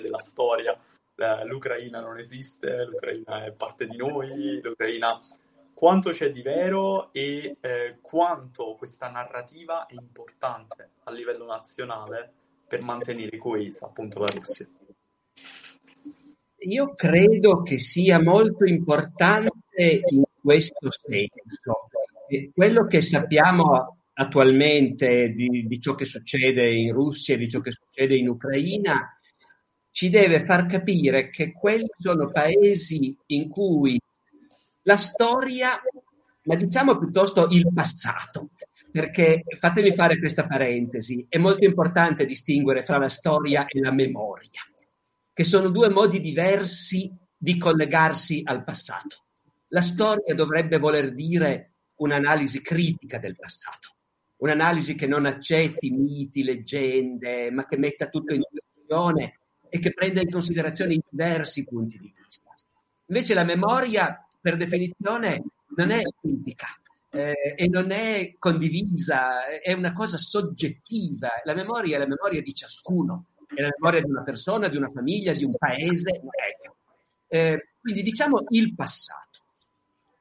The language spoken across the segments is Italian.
Della storia. L'Ucraina non esiste, l'Ucraina è parte di noi, l'Ucraina quanto c'è di vero e eh, quanto questa narrativa è importante a livello nazionale per mantenere coesa appunto la Russia. Io credo che sia molto importante in questo senso. Quello che sappiamo attualmente di, di ciò che succede in Russia e di ciò che succede in Ucraina ci deve far capire che quelli sono paesi in cui la storia, ma diciamo piuttosto il passato, perché fatemi fare questa parentesi, è molto importante distinguere fra la storia e la memoria, che sono due modi diversi di collegarsi al passato. La storia dovrebbe voler dire un'analisi critica del passato, un'analisi che non accetti miti, leggende, ma che metta tutto in discussione e che prenda in considerazione diversi punti di vista. Invece la memoria, per definizione, non è critica eh, e non è condivisa, è una cosa soggettiva. La memoria è la memoria di ciascuno, è la memoria di una persona, di una famiglia, di un paese. Eh, quindi diciamo il passato.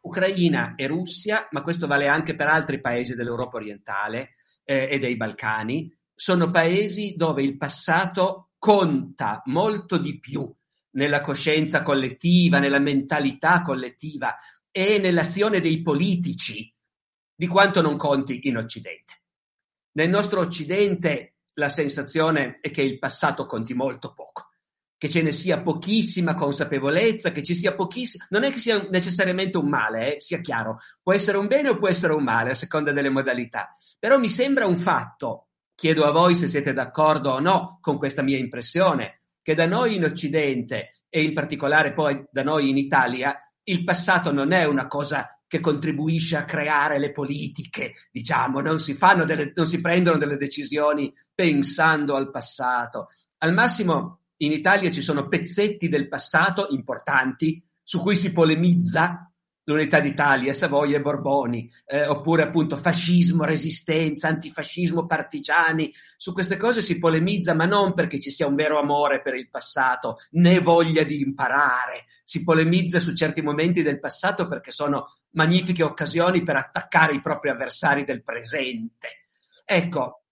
Ucraina e Russia, ma questo vale anche per altri paesi dell'Europa orientale eh, e dei Balcani, sono paesi dove il passato conta molto di più nella coscienza collettiva, nella mentalità collettiva e nell'azione dei politici di quanto non conti in Occidente. Nel nostro Occidente la sensazione è che il passato conti molto poco, che ce ne sia pochissima consapevolezza, che ci sia pochissima, non è che sia necessariamente un male, eh, sia chiaro, può essere un bene o può essere un male a seconda delle modalità, però mi sembra un fatto chiedo a voi se siete d'accordo o no con questa mia impressione, che da noi in Occidente e in particolare poi da noi in Italia, il passato non è una cosa che contribuisce a creare le politiche, diciamo, non si, delle, non si prendono delle decisioni pensando al passato. Al massimo in Italia ci sono pezzetti del passato importanti su cui si polemizza l'unità d'Italia, Savoia e Borboni, eh, oppure appunto fascismo, resistenza, antifascismo, partigiani. Su queste cose si polemizza, ma non perché ci sia un vero amore per il passato, né voglia di imparare. Si polemizza su certi momenti del passato perché sono magnifiche occasioni per attaccare i propri avversari del presente. Ecco,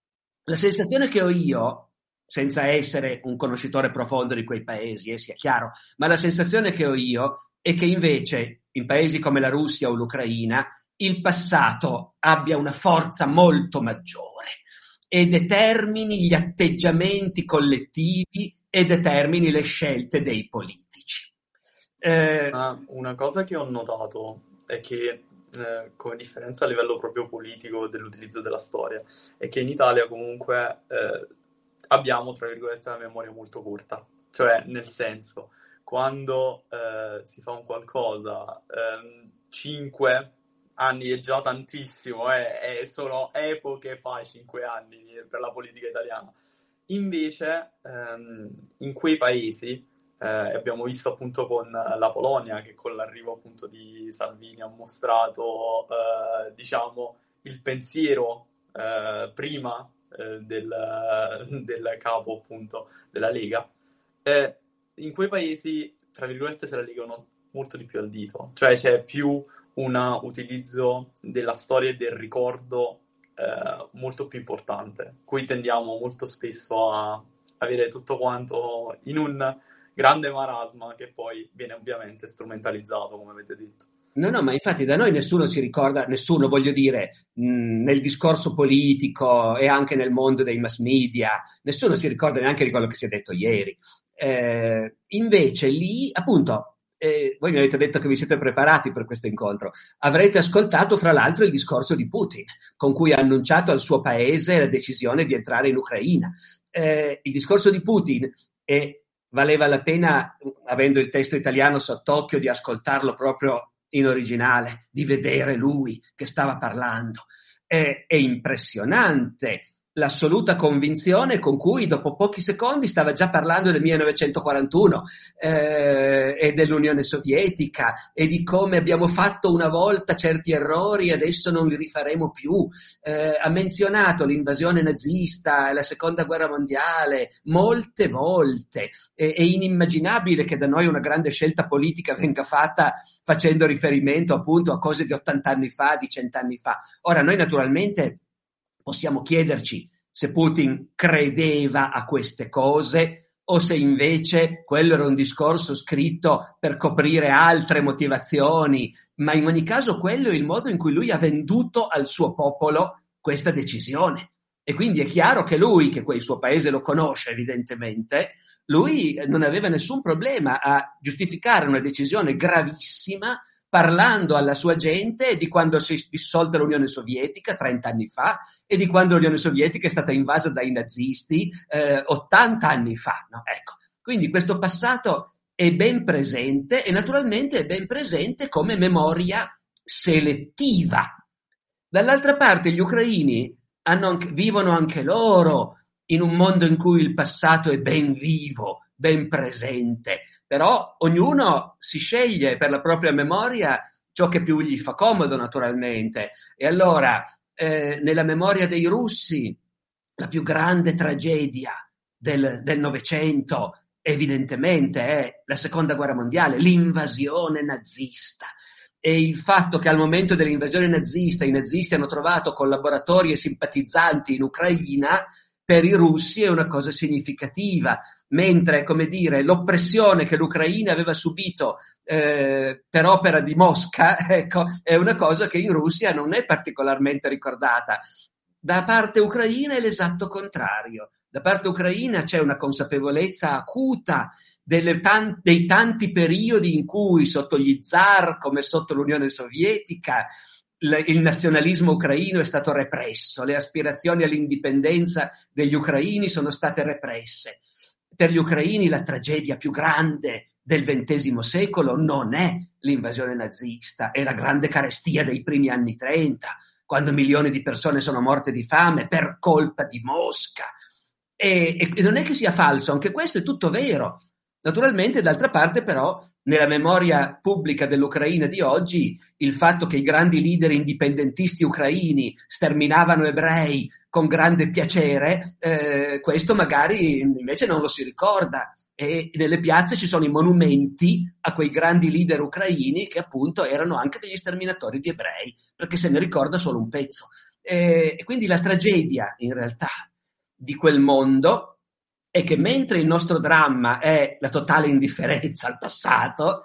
la sensazione che ho io, senza essere un conoscitore profondo di quei paesi, eh, sia chiaro, ma la sensazione che ho io è che invece in paesi come la Russia o l'Ucraina il passato abbia una forza molto maggiore e determini gli atteggiamenti collettivi e determini le scelte dei politici. Eh, una cosa che ho notato è che, eh, come differenza a livello proprio politico dell'utilizzo della storia, è che in Italia comunque eh, abbiamo, tra virgolette, una memoria molto corta, cioè nel senso quando eh, si fa un qualcosa, ehm, 5 anni è già tantissimo, eh, e sono epoche fa 5 anni per la politica italiana. Invece, ehm, in quei paesi, eh, abbiamo visto appunto con la Polonia, che con l'arrivo appunto di Salvini ha mostrato, eh, diciamo, il pensiero eh, prima eh, del, del, capo appunto della Lega. Eh, in quei paesi, tra virgolette, se la legano molto di più al dito, cioè c'è più un utilizzo della storia e del ricordo eh, molto più importante. Qui tendiamo molto spesso a avere tutto quanto in un grande marasma che poi viene ovviamente strumentalizzato, come avete detto. No, no, ma infatti da noi nessuno si ricorda, nessuno voglio dire, nel discorso politico e anche nel mondo dei mass media, nessuno si ricorda neanche di quello che si è detto ieri. Eh, invece lì, appunto, eh, voi mi avete detto che vi siete preparati per questo incontro, avrete ascoltato fra l'altro il discorso di Putin, con cui ha annunciato al suo paese la decisione di entrare in Ucraina. Eh, il discorso di Putin è valeva la pena, avendo il testo italiano sott'occhio, di ascoltarlo proprio in originale, di vedere lui che stava parlando. È impressionante l'assoluta convinzione con cui dopo pochi secondi stava già parlando del 1941 eh, e dell'Unione Sovietica e di come abbiamo fatto una volta certi errori e adesso non li rifaremo più. Eh, ha menzionato l'invasione nazista e la seconda guerra mondiale molte volte. E, è inimmaginabile che da noi una grande scelta politica venga fatta facendo riferimento appunto a cose di 80 anni fa, di 100 anni fa. Ora noi naturalmente possiamo chiederci se Putin credeva a queste cose o se invece quello era un discorso scritto per coprire altre motivazioni, ma in ogni caso quello è il modo in cui lui ha venduto al suo popolo questa decisione. E quindi è chiaro che lui, che quel suo paese lo conosce evidentemente, lui non aveva nessun problema a giustificare una decisione gravissima parlando alla sua gente di quando si è dissolta l'Unione Sovietica 30 anni fa e di quando l'Unione Sovietica è stata invasa dai nazisti eh, 80 anni fa. No? Ecco. Quindi questo passato è ben presente e naturalmente è ben presente come memoria selettiva. Dall'altra parte gli ucraini anche, vivono anche loro in un mondo in cui il passato è ben vivo, ben presente però ognuno si sceglie per la propria memoria ciò che più gli fa comodo naturalmente. E allora, eh, nella memoria dei russi, la più grande tragedia del Novecento evidentemente è la seconda guerra mondiale, l'invasione nazista. E il fatto che al momento dell'invasione nazista i nazisti hanno trovato collaboratori e simpatizzanti in Ucraina per i russi è una cosa significativa, mentre, come dire, l'oppressione che l'Ucraina aveva subito eh, per opera di Mosca, ecco, è una cosa che in Russia non è particolarmente ricordata. Da parte ucraina è l'esatto contrario. Da parte ucraina c'è una consapevolezza acuta tan- dei tanti periodi in cui sotto gli zar, come sotto l'Unione Sovietica, il nazionalismo ucraino è stato represso, le aspirazioni all'indipendenza degli ucraini sono state represse. Per gli ucraini la tragedia più grande del XX secolo non è l'invasione nazista, è la grande carestia dei primi anni 30, quando milioni di persone sono morte di fame per colpa di Mosca. E, e non è che sia falso, anche questo è tutto vero. Naturalmente, d'altra parte, però, nella memoria pubblica dell'Ucraina di oggi il fatto che i grandi leader indipendentisti ucraini sterminavano ebrei con grande piacere, eh, questo magari invece non lo si ricorda. E nelle piazze ci sono i monumenti a quei grandi leader ucraini che appunto erano anche degli sterminatori di ebrei, perché se ne ricorda solo un pezzo. E quindi la tragedia in realtà di quel mondo è che mentre il nostro dramma è la totale indifferenza al passato,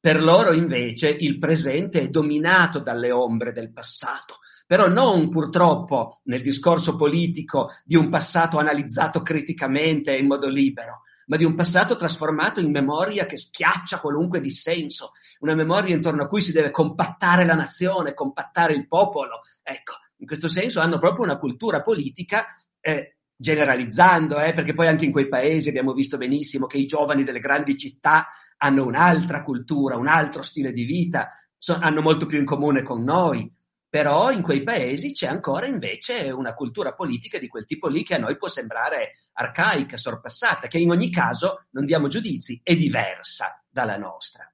per loro invece il presente è dominato dalle ombre del passato, però non purtroppo nel discorso politico di un passato analizzato criticamente e in modo libero, ma di un passato trasformato in memoria che schiaccia qualunque dissenso, una memoria intorno a cui si deve compattare la nazione, compattare il popolo. Ecco, in questo senso hanno proprio una cultura politica eh, generalizzando, eh, perché poi anche in quei paesi abbiamo visto benissimo che i giovani delle grandi città hanno un'altra cultura, un altro stile di vita, so, hanno molto più in comune con noi, però in quei paesi c'è ancora invece una cultura politica di quel tipo lì che a noi può sembrare arcaica, sorpassata, che in ogni caso, non diamo giudizi, è diversa dalla nostra.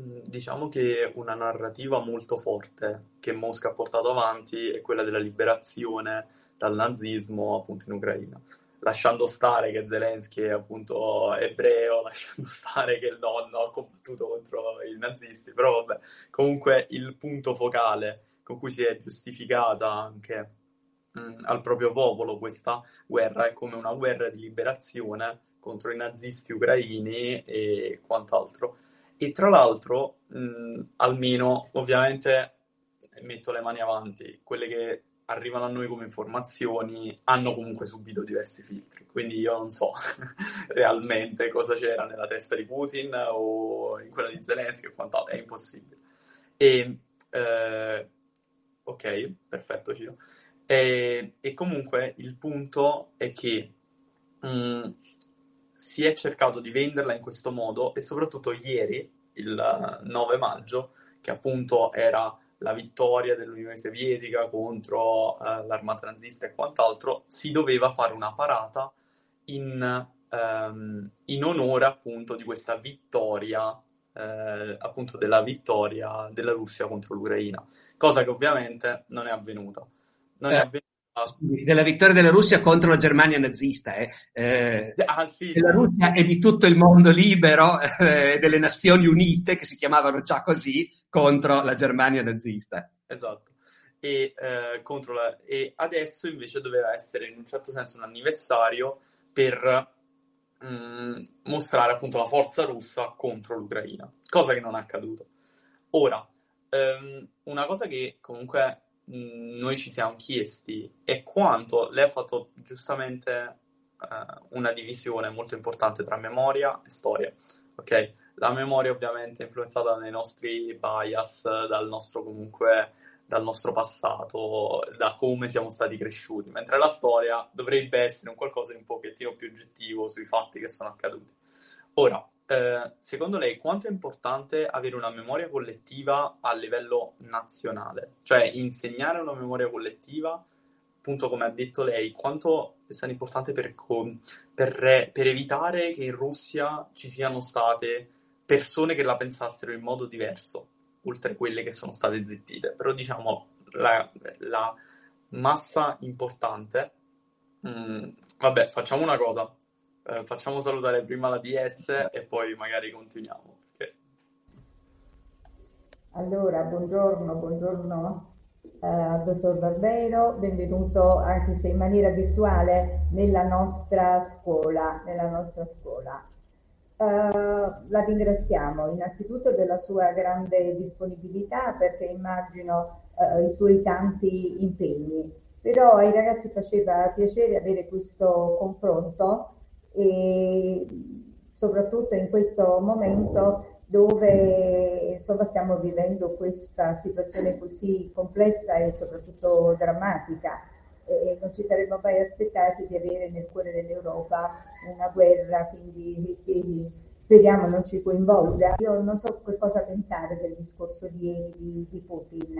Mm, diciamo che una narrativa molto forte che Mosca ha portato avanti è quella della liberazione dal nazismo appunto in Ucraina. Lasciando stare che Zelensky è appunto ebreo, lasciando stare che il nonno ha combattuto contro i nazisti, però vabbè, comunque il punto focale con cui si è giustificata anche mh, mm, al proprio popolo questa guerra è come una guerra di liberazione contro i nazisti ucraini e quant'altro. E tra l'altro, mh, mm, almeno ovviamente metto le mani avanti, quelle che arrivano a noi come informazioni hanno comunque subito diversi filtri. Quindi io non so realmente cosa c'era nella testa di Putin o in quella di Zelensky o quant'altro, è impossibile. E, eh, ok, perfetto Ciro. E, e, comunque il punto è che mh, mm, si è cercato di venderla in questo modo e soprattutto ieri, il 9 maggio, che appunto era la vittoria dell'Unione Sovietica contro uh, l'armata nazista e quant'altro, si doveva fare una parata in, um, in onore appunto di questa vittoria, eh, appunto della vittoria della Russia contro l'Ucraina, cosa che ovviamente non è avvenuta. Non eh. è avvenuta della vittoria della Russia contro la Germania nazista. Eh. Eh, ah, sì, la Russia è di tutto il mondo libero, eh, delle Nazioni Unite, che si chiamavano già così, contro la Germania nazista. Esatto. E, eh, la... e adesso invece doveva essere in un certo senso un anniversario per mh, mm, mostrare appunto la forza russa contro l'Ucraina, cosa che non è accaduto. Ora, ehm, una cosa che comunque noi ci siamo chiesti è quanto lei ha fatto giustamente uh, una divisione molto importante tra memoria e storia. Ok, la memoria ovviamente è influenzata dai nostri bias, dal nostro comunque dal nostro passato, da come siamo stati cresciuti, mentre la storia dovrebbe essere un qualcosa di un pochettino più oggettivo sui fatti che sono accaduti. Ora, eh, secondo lei quanto è importante avere una memoria collettiva a livello nazionale? Cioè insegnare una memoria collettiva, appunto come ha detto lei, quanto è stato importante per, per, per evitare che in Russia ci siano state persone che la pensassero in modo diverso, oltre a quelle che sono state zittite. Però diciamo la, la massa importante... Mm, vabbè, facciamo una cosa eh, facciamo salutare prima la DS e poi magari continuiamo. Okay. Allora, buongiorno, buongiorno eh, dottor Barbero, benvenuto anche se in maniera virtuale nella nostra scuola. Nella nostra scuola. Uh, la ringraziamo innanzitutto della sua grande disponibilità perché immagino uh, i suoi tanti impegni, però ai ragazzi faceva piacere avere questo confronto e soprattutto in questo momento dove insomma, stiamo vivendo questa situazione così complessa e soprattutto drammatica. E non ci saremmo mai aspettati di avere nel cuore dell'Europa una guerra, quindi, quindi speriamo non ci coinvolga. Io non so che cosa pensare del discorso di ieri di, di Putin.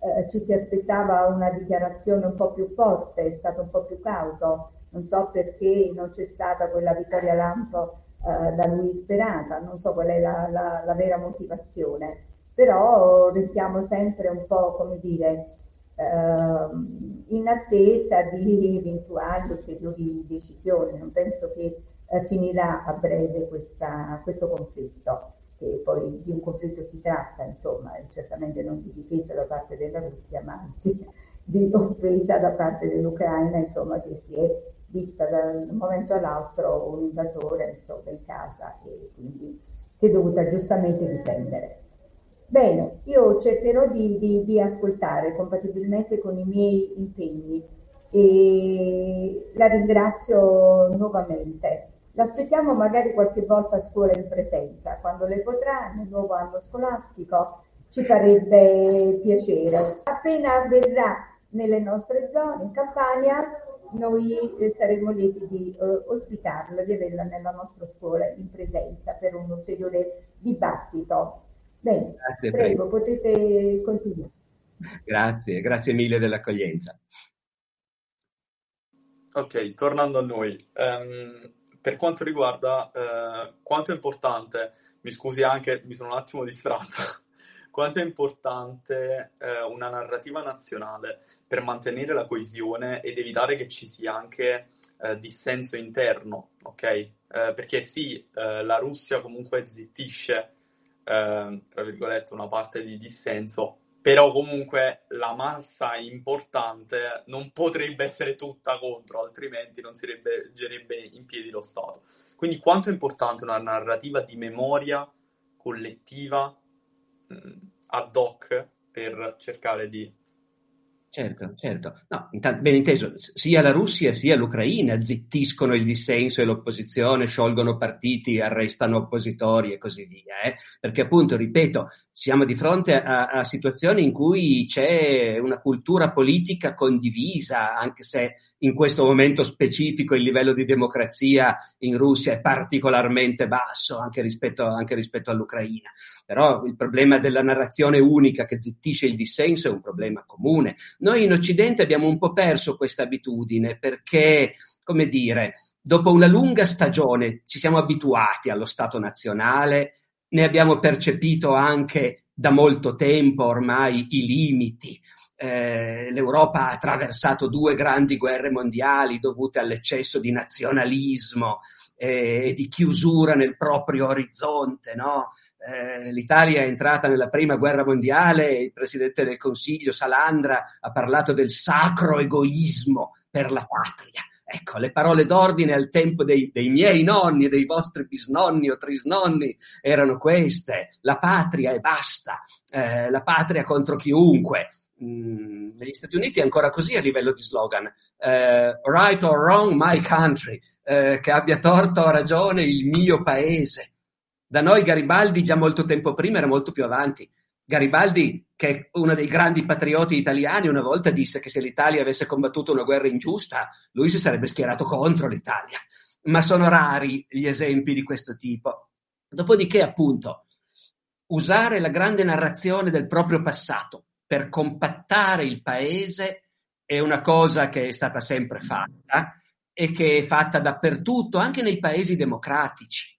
Eh, ci si aspettava una dichiarazione un po' più forte, è stato un po' più cauto non so perché non c'è stata quella vittoria lampo eh, da lui sperata, non so qual è la, la, la, vera motivazione, però restiamo sempre un po', come dire, eh, in attesa di eventuali ulteriori decisioni. Non penso che eh, finirà a breve questa, questo conflitto, che poi di un conflitto si tratta, insomma, certamente non di difesa da parte della Russia, ma anzi di offesa da parte dell'Ucraina, insomma, che si è vista da un momento all'altro un invasore insomma, in casa e quindi si è dovuta giustamente difendere. Bene, io cercherò di, di, di ascoltare compatibilmente con i miei impegni e la ringrazio nuovamente. L'aspettiamo magari qualche volta a scuola in presenza, quando lei potrà, nel nuovo anno scolastico, ci farebbe piacere. Appena avverrà nelle nostre zone in Campania, noi eh, saremo lieti di eh, ospitarla, di averla nella nostra scuola in presenza per un ulteriore dibattito. Bene, grazie, prego, prego, potete continuare. Grazie, grazie mille dell'accoglienza. Ok, tornando a noi, um, per quanto riguarda uh, quanto è importante, mi scusi anche, mi sono un attimo distratto, quanto è importante uh, una narrativa nazionale per mantenere la coesione ed evitare che ci sia anche eh, dissenso interno, ok? Eh, perché sì, eh, la Russia comunque zittisce, eh, tra virgolette, una parte di dissenso, però comunque la massa importante non potrebbe essere tutta contro, altrimenti non si reggerebbe in piedi lo Stato. Quindi quanto è importante una narrativa di memoria collettiva ad hoc per cercare di Certo, certo. No, intanto, ben inteso, sia la Russia sia l'Ucraina zittiscono il dissenso e l'opposizione, sciolgono partiti, arrestano oppositori e così via. Eh? Perché appunto, ripeto, siamo di fronte a, a, situazioni in cui c'è una cultura politica condivisa, anche se in questo momento specifico il livello di democrazia in Russia è particolarmente basso anche rispetto, anche rispetto all'Ucraina. Però il problema della narrazione unica che zittisce il dissenso è un problema comune. Noi in Occidente abbiamo un po' perso questa abitudine perché, come dire, dopo una lunga stagione ci siamo abituati allo Stato nazionale, ne abbiamo percepito anche da molto tempo ormai i limiti. Eh, L'Europa ha attraversato due grandi guerre mondiali dovute all'eccesso di nazionalismo eh, e di chiusura nel proprio orizzonte, no? Eh, l'Italia è entrata nella prima guerra mondiale, il presidente del Consiglio Salandra ha parlato del sacro egoismo per la patria. Ecco, le parole d'ordine al tempo dei, dei miei nonni e dei vostri bisnonni o trisnonni erano queste, la patria e basta, eh, la patria contro chiunque. Mm, negli Stati Uniti è ancora così a livello di slogan, eh, right or wrong, my country, eh, che abbia torto o ragione il mio paese. Da noi Garibaldi già molto tempo prima era molto più avanti. Garibaldi, che è uno dei grandi patrioti italiani, una volta disse che se l'Italia avesse combattuto una guerra ingiusta, lui si sarebbe schierato contro l'Italia. Ma sono rari gli esempi di questo tipo. Dopodiché, appunto, usare la grande narrazione del proprio passato per compattare il paese è una cosa che è stata sempre fatta e che è fatta dappertutto, anche nei paesi democratici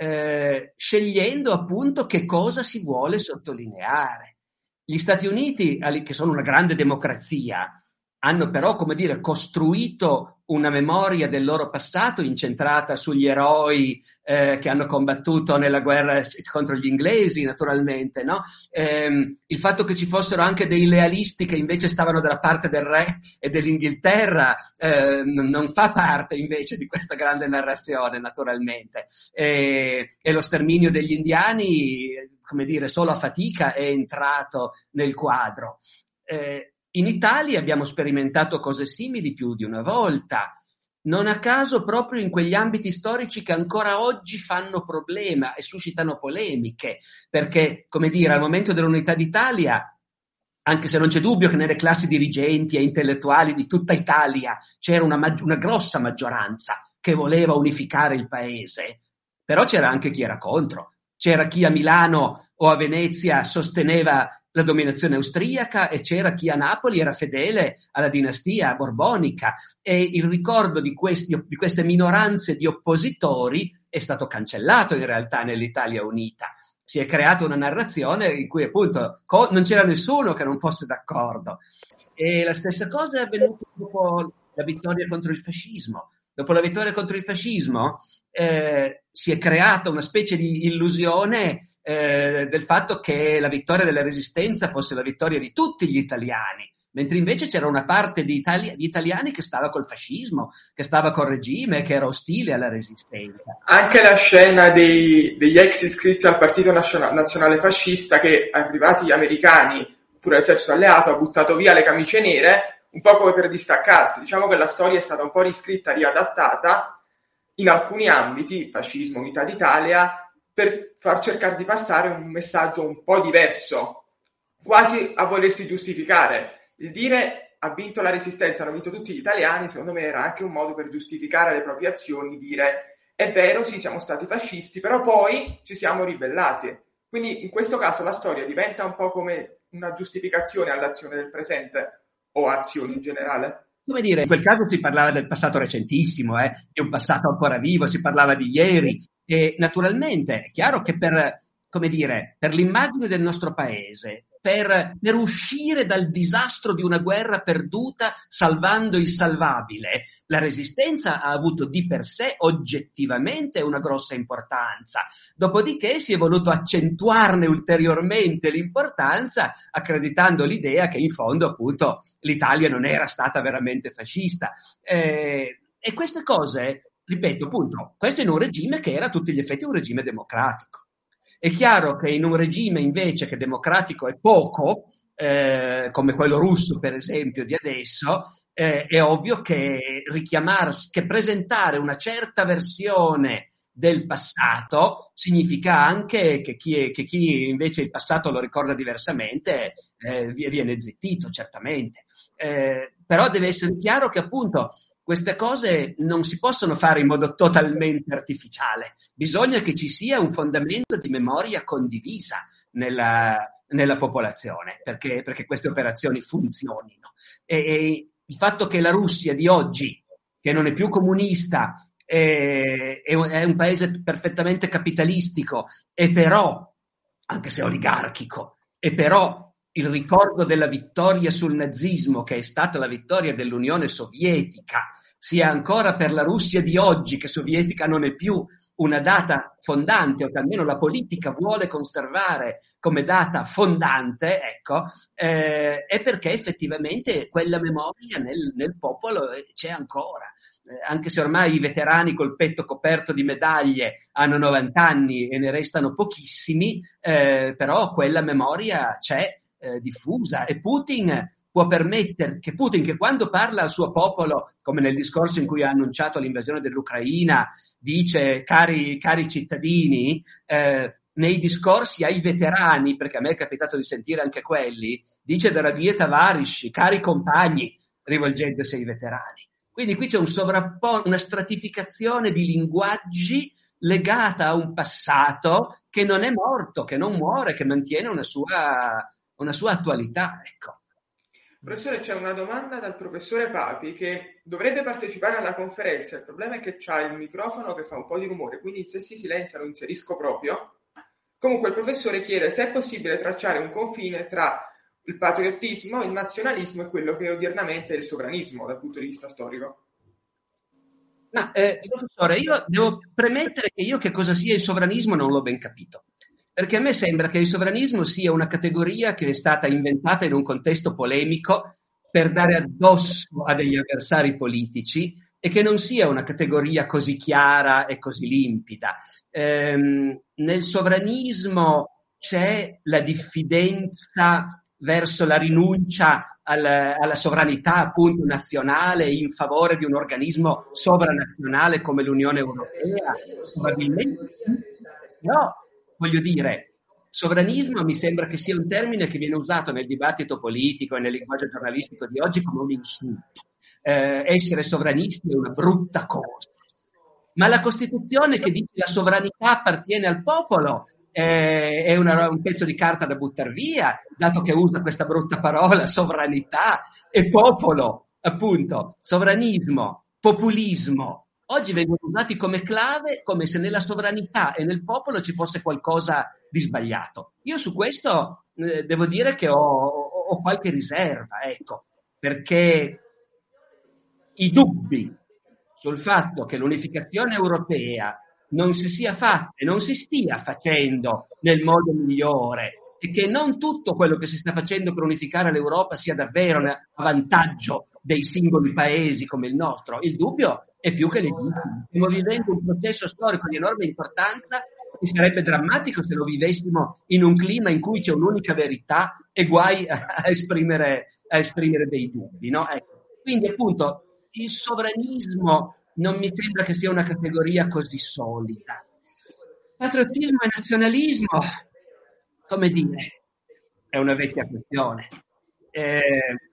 eh, scegliendo appunto che cosa si vuole sottolineare. Gli Stati Uniti, che sono una grande democrazia, hanno però, come dire, costruito una memoria del loro passato incentrata sugli eroi eh, che hanno combattuto nella guerra contro gli inglesi, naturalmente, no? eh, il fatto che ci fossero anche dei lealisti che invece stavano dalla parte del re e dell'Inghilterra eh, non fa parte invece di questa grande narrazione, naturalmente. e lo sterminio degli indiani, come dire, solo a fatica è entrato nel quadro. Eh, in Italia abbiamo sperimentato cose simili più di una volta, non a caso proprio in quegli ambiti storici che ancora oggi fanno problema e suscitano polemiche, perché, come dire, al momento dell'unità d'Italia, anche se non c'è dubbio che nelle classi dirigenti e intellettuali di tutta Italia c'era una, maggi- una grossa maggioranza che voleva unificare il paese, però c'era anche chi era contro. C'era chi a Milano o a Venezia sosteneva la dominazione austriaca e c'era chi a Napoli era fedele alla dinastia borbonica e il ricordo di, questi, di queste minoranze di oppositori è stato cancellato in realtà nell'Italia unita si è creata una narrazione in cui appunto co- non c'era nessuno che non fosse d'accordo. E la stessa cosa è avvenuta dopo la vittoria contro il fascismo. Dopo la vittoria contro il fascismo eh, si è creata una specie di illusione eh, del fatto che la vittoria della resistenza fosse la vittoria di tutti gli italiani, mentre invece c'era una parte di, itali- di italiani che stava col fascismo, che stava col regime, che era ostile alla resistenza. Anche la scena dei, degli ex iscritti al Partito Nazionale, Nazionale Fascista che arrivati gli americani, pure l'esercito alleato, ha buttato via le camicie nere, un po' come per distaccarsi. Diciamo che la storia è stata un po' riscritta, riadattata in alcuni ambiti, fascismo, unità d'Italia, per far cercare di passare un messaggio un po' diverso, quasi a volersi giustificare. Il dire ha vinto la resistenza, hanno vinto tutti gli italiani, secondo me era anche un modo per giustificare le proprie azioni, dire è vero, sì, siamo stati fascisti, però poi ci siamo ribellati. Quindi in questo caso la storia diventa un po' come una giustificazione all'azione del presente o azioni in generale? Come dire, in quel caso si parlava del passato recentissimo, eh, di un passato ancora vivo, si parlava di ieri, e naturalmente è chiaro che per, dire, per l'immagine del nostro paese, per, per, uscire dal disastro di una guerra perduta salvando il salvabile, la resistenza ha avuto di per sé oggettivamente una grossa importanza. Dopodiché si è voluto accentuarne ulteriormente l'importanza accreditando l'idea che in fondo appunto l'Italia non era stata veramente fascista. Eh, e queste cose ripeto, appunto, questo in un regime che era a tutti gli effetti un regime democratico. È chiaro che in un regime invece che democratico è poco, eh, come quello russo per esempio di adesso, eh, è ovvio che richiamarsi, che presentare una certa versione del passato significa anche che chi, è, che chi invece il passato lo ricorda diversamente eh, viene zittito, certamente. Eh, però deve essere chiaro che appunto queste cose non si possono fare in modo totalmente artificiale, bisogna che ci sia un fondamento di memoria condivisa nella, nella popolazione perché, perché, queste operazioni funzionino. E, e, il fatto che la Russia di oggi, che non è più comunista, è, è un paese perfettamente capitalistico e però, anche se oligarchico, e però il ricordo della vittoria sul nazismo, che è stata la vittoria dell'Unione Sovietica, sia ancora per la Russia di oggi, che sovietica non è più, una data fondante, o che almeno la politica vuole conservare come data fondante, ecco, eh, è perché effettivamente quella memoria nel, nel popolo eh, c'è ancora. Eh, anche se ormai i veterani col petto coperto di medaglie hanno 90 anni e ne restano pochissimi, eh, però quella memoria c'è eh, diffusa e Putin può permettere che Putin, che quando parla al suo popolo, come nel discorso in cui ha annunciato l'invasione dell'Ucraina, dice cari, cari cittadini, eh, nei discorsi ai veterani, perché a me è capitato di sentire anche quelli, dice Draghi Tavarish, cari compagni, rivolgendosi ai veterani. Quindi qui c'è un sovrappo- una stratificazione di linguaggi legata a un passato che non è morto, che non muore, che mantiene una sua, una sua attualità. Ecco. Professore, c'è una domanda dal professore Papi che dovrebbe partecipare alla conferenza. Il problema è che c'ha il microfono che fa un po' di rumore, quindi se si silenzia lo inserisco proprio. Comunque il professore chiede se è possibile tracciare un confine tra il patriottismo, il nazionalismo e quello che odiernamente è il sovranismo dal punto di vista storico. Ma, eh, professore, io devo premettere che io che cosa sia il sovranismo non l'ho ben capito perché a me sembra che il sovranismo sia una categoria che è stata inventata in un contesto polemico per dare addosso a degli avversari politici e che non sia una categoria così chiara e così limpida. Ehm, nel sovranismo c'è la diffidenza verso la rinuncia alla, alla, sovranità appunto nazionale in favore di un organismo sovranazionale come l'Unione Europea? Probabilmente però voglio dire, sovranismo mi sembra che sia un termine che viene usato nel dibattito politico e nel linguaggio giornalistico di oggi come un insulto. Eh, essere sovranisti è una brutta cosa. Ma la Costituzione che dice che la sovranità appartiene al popolo eh, è una, un pezzo di carta da buttare via, dato che usa questa brutta parola, sovranità e popolo, appunto, sovranismo, populismo, oggi vengono usati come clave, come se nella sovranità e nel popolo ci fosse qualcosa di sbagliato. Io su questo eh, devo dire che ho, ho, qualche riserva, ecco, perché i dubbi sul fatto che l'unificazione europea non si sia fatta e non si stia facendo nel modo migliore e che non tutto quello che si sta facendo per unificare l'Europa sia davvero a vantaggio dei singoli paesi come il nostro. Il dubbio è più che legittimo. Stiamo vivendo un processo storico di enorme importanza e sarebbe drammatico se lo vivessimo in un clima in cui c'è un'unica verità e guai a esprimere, a esprimere dei dubbi. No? Ecco. Quindi appunto il sovranismo non mi sembra che sia una categoria così solida. Patriottismo e nazionalismo, come dire, è una vecchia questione. Eh,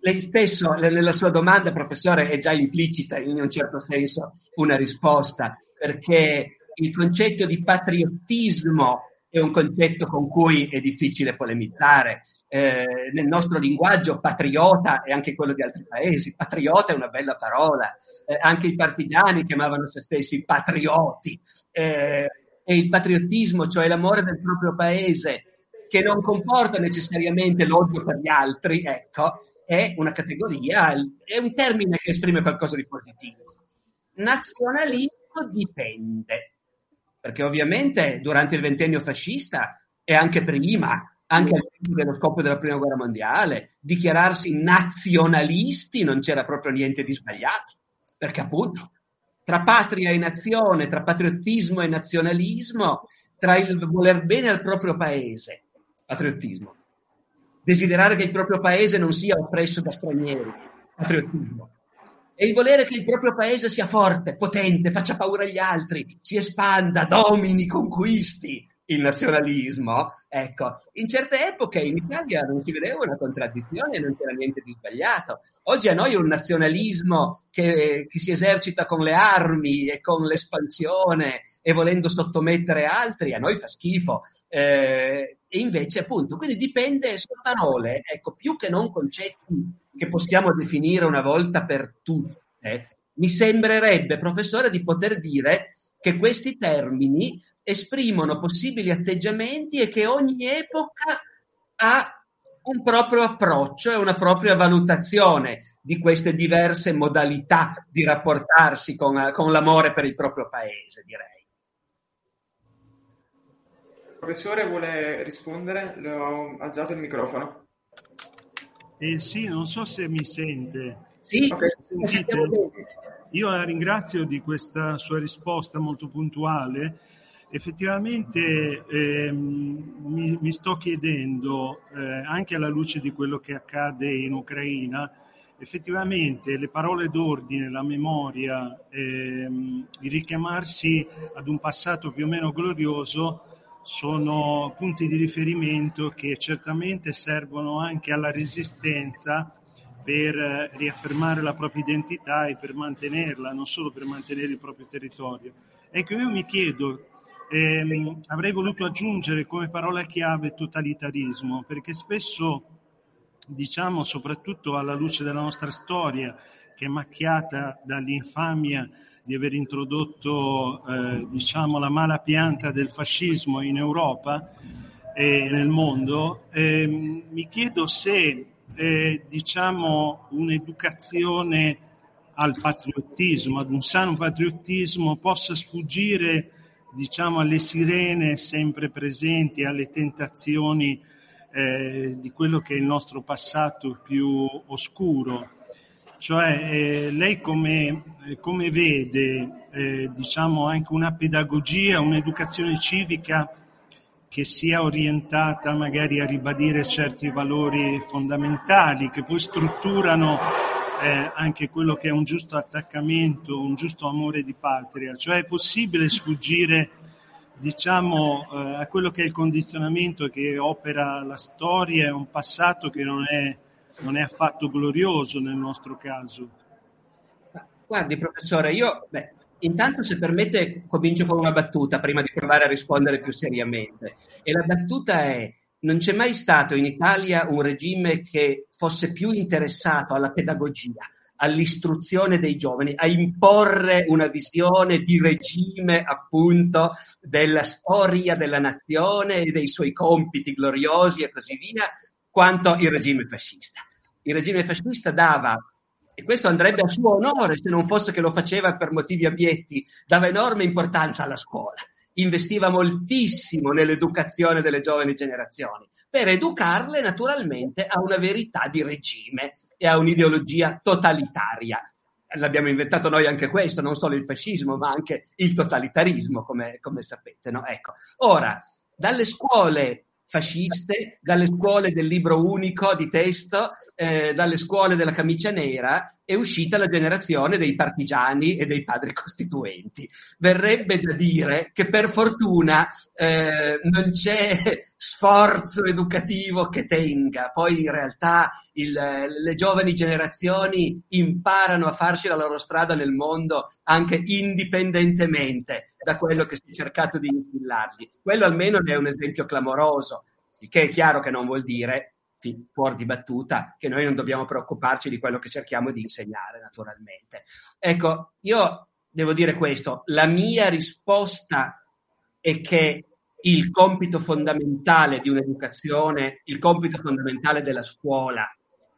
lei stesso nella sua domanda, professore, è già implicita in un certo senso una risposta, perché il concetto di patriottismo è un concetto con cui è difficile polemizzare. Eh, nel nostro linguaggio patriota è anche quello di altri paesi, patriota è una bella parola, eh, anche i partigiani chiamavano se stessi patrioti. Eh, e il patriottismo, cioè l'amore del proprio paese, che non comporta necessariamente l'odio per gli altri, ecco, è una categoria, è un termine che esprime qualcosa di positivo. Nazionalismo dipende, perché ovviamente durante il ventennio fascista e anche prima, anche al tempo dello scoppio della prima guerra mondiale, dichiararsi nazionalisti non c'era proprio niente di sbagliato, perché appunto tra patria e nazione, tra patriottismo e nazionalismo, tra il voler bene al proprio paese, patriottismo, desiderare che il proprio paese non sia oppresso da stranieri, patriottismo. E il volere che il proprio paese sia forte, potente, faccia paura agli altri, si espanda, domini, conquisti, il nazionalismo, ecco, in certe epoche in Italia non si vedeva una contraddizione non c'era niente di sbagliato. Oggi a noi un nazionalismo che, che si esercita con le armi e con l'espansione e volendo sottomettere altri, a noi fa schifo. Eh, e invece, appunto, quindi dipende, sono parole, ecco, più che non concetti che possiamo definire una volta per tutte, mi sembrerebbe, professore, di poter dire che questi termini esprimono possibili atteggiamenti e che ogni epoca ha un proprio approccio e una propria valutazione di queste diverse modalità di rapportarsi con, con l'amore per il proprio paese, direi. Professore vuole rispondere? Le ho alzato il microfono. Eh sì, non so se mi sente. Sì, okay. Io la ringrazio di questa sua risposta molto puntuale Effettivamente eh, mi, mi, sto chiedendo, eh, anche alla luce di quello che accade in Ucraina, effettivamente le parole d'ordine, la memoria, ehm, il richiamarsi ad un passato più o meno glorioso sono punti di riferimento che certamente servono anche alla resistenza per riaffermare la propria identità e per mantenerla, non solo per mantenere il proprio territorio. Ecco, io mi chiedo ehm, avrei voluto aggiungere come parola chiave totalitarismo, perché spesso, diciamo, soprattutto alla luce della nostra storia, che è macchiata dall'infamia di aver introdotto, eh, diciamo, la mala pianta del fascismo in Europa e nel mondo, eh, mi chiedo se, eh, diciamo, un'educazione al patriottismo, ad un sano patriottismo, possa sfuggire diciamo, alle sirene sempre presenti, alle tentazioni eh, di quello che è il nostro passato più oscuro. Cioè, eh, lei come, eh, come vede, eh, diciamo, anche una pedagogia, un'educazione civica che sia orientata magari a ribadire certi valori fondamentali, che poi strutturano eh, anche quello che è un giusto attaccamento, un giusto amore di patria, cioè è possibile sfuggire diciamo, eh, a quello che è il condizionamento che opera la storia e un passato che non è, non è affatto glorioso nel nostro caso. Guardi professore, io beh, intanto se permette comincio con una battuta prima di provare a rispondere più seriamente e la battuta è non c'è mai stato in Italia un regime che fosse più interessato alla pedagogia, all'istruzione dei giovani, a imporre una visione di regime appunto della storia della nazione e dei suoi compiti gloriosi e così via, quanto il regime fascista. Il regime fascista dava, e questo andrebbe a suo onore se non fosse che lo faceva per motivi abietti, dava enorme importanza alla scuola investiva moltissimo nell'educazione delle giovani generazioni, per educarle naturalmente a una verità di regime e a un'ideologia totalitaria. L'abbiamo inventato noi anche questo, non solo il fascismo, ma anche il totalitarismo, come, come sapete. No? Ecco. Ora, dalle scuole fasciste, dalle scuole del libro unico di testo, eh, dalle scuole della camicia nera, è uscita la generazione dei partigiani e dei padri costituenti. Verrebbe da dire che per fortuna eh, non c'è sforzo educativo che tenga, poi in realtà il, le giovani generazioni imparano a farci la loro strada nel mondo anche indipendentemente da quello che si è cercato di instillargli. Quello almeno è un esempio clamoroso, il che è chiaro che non vuol dire fuori di battuta, che noi non dobbiamo preoccuparci di quello che cerchiamo di insegnare, naturalmente. Ecco, io devo dire questo, la mia risposta è che il compito fondamentale di un'educazione, il compito fondamentale della scuola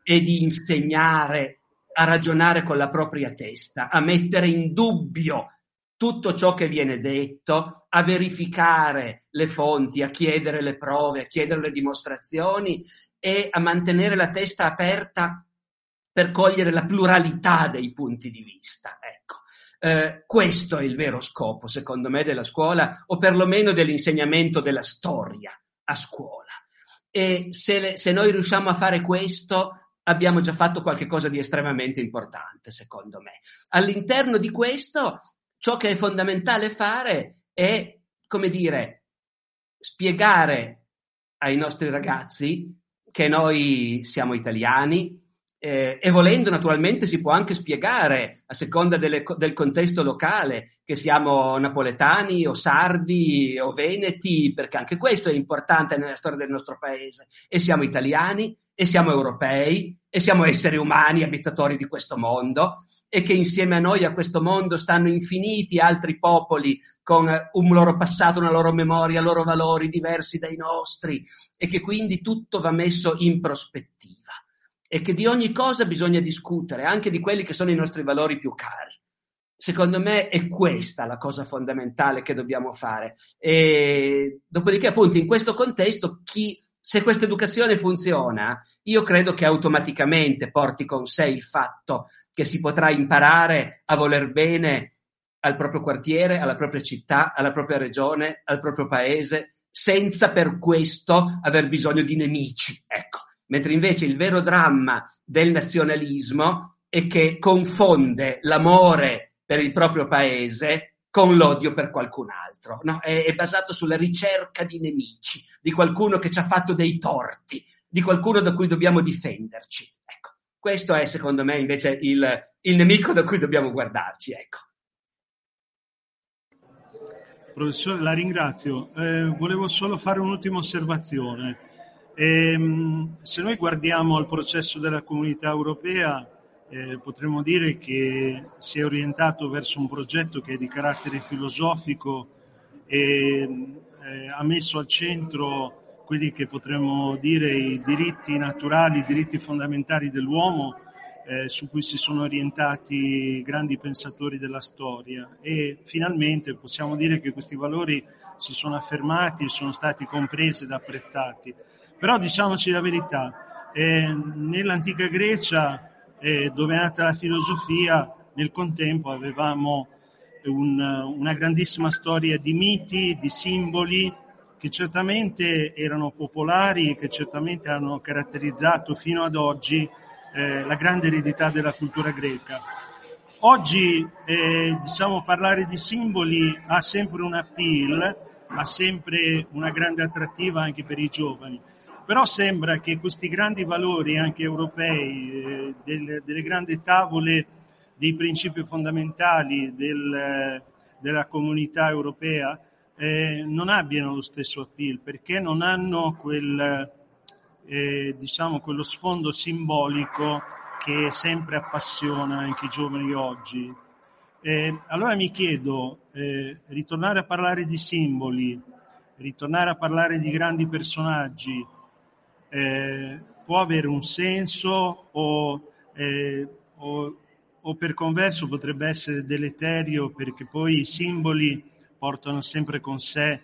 è di insegnare a ragionare con la propria testa, a mettere in dubbio tutto ciò che viene detto, a verificare le fonti, a chiedere le prove, a chiedere le dimostrazioni e a mantenere la testa aperta per cogliere la pluralità dei punti di vista. Ecco. Eh, questo è il vero scopo, secondo me, della scuola, o perlomeno dell'insegnamento della storia a scuola. e se, le, se noi riusciamo a fare questo abbiamo già fatto qualcosa di estremamente importante, secondo me. All'interno di questo, ciò che è fondamentale fare è, come dire, spiegare ai nostri ragazzi che noi siamo italiani, eh, e volendo naturalmente si può anche spiegare a seconda delle, del contesto locale che siamo napoletani o sardi o veneti, perché anche questo è importante nella storia del nostro paese. E siamo italiani e siamo europei e siamo esseri umani, abitatori di questo mondo e che insieme a noi a questo mondo stanno infiniti altri popoli con un loro passato, una loro memoria, loro valori diversi dai nostri e che quindi tutto va messo in prospettiva e che di ogni cosa bisogna discutere, anche di quelli che sono i nostri valori più cari. Secondo me è questa la cosa fondamentale che dobbiamo fare. E dopodiché, appunto, in questo contesto, chi, se questa educazione funziona, io credo che automaticamente porti con sé il fatto che si potrà imparare a voler bene al proprio quartiere, alla propria città, alla propria regione, al proprio paese, senza per questo aver bisogno di nemici. Ecco mentre invece il vero dramma del nazionalismo è che confonde l'amore per il proprio paese con l'odio per qualcun altro. No? È, è, basato sulla ricerca di nemici, di qualcuno che ci ha fatto dei torti, di qualcuno da cui dobbiamo difenderci. Ecco, questo è secondo me invece il, il nemico da cui dobbiamo guardarci. Ecco. Professore, la ringrazio. Eh, volevo solo fare un'ultima osservazione. E, ehm, se noi guardiamo al processo della comunità europea, eh, potremmo dire che si è orientato verso un progetto che è di carattere filosofico e eh, ha messo al centro quelli che potremmo dire i diritti naturali, i diritti fondamentali dell'uomo, eh, su cui si sono orientati grandi pensatori della storia e finalmente possiamo dire che questi valori si sono affermati, sono stati compresi ed apprezzati. Però diciamoci la verità, eh, nell'antica Grecia, eh, dove è nata la filosofia, nel contempo avevamo un, una grandissima storia di miti, di simboli, che certamente erano popolari, che certamente hanno caratterizzato fino ad oggi eh, la grande eredità della cultura greca. Oggi eh, diciamo, parlare di simboli ha sempre un appeal, ha sempre una grande attrattiva anche per i giovani però sembra che questi grandi valori anche europei, eh, del, delle grandi tavole dei principi fondamentali del, della comunità europea eh, non abbiano lo stesso appeal perché non hanno quel, eh, diciamo, quello sfondo simbolico che sempre appassiona anche i giovani oggi. Eh, allora mi chiedo, eh, ritornare a parlare di simboli, ritornare a parlare di grandi personaggi, eh, può avere un senso o, eh, o, o, per converso potrebbe essere deleterio perché poi i simboli portano sempre con sé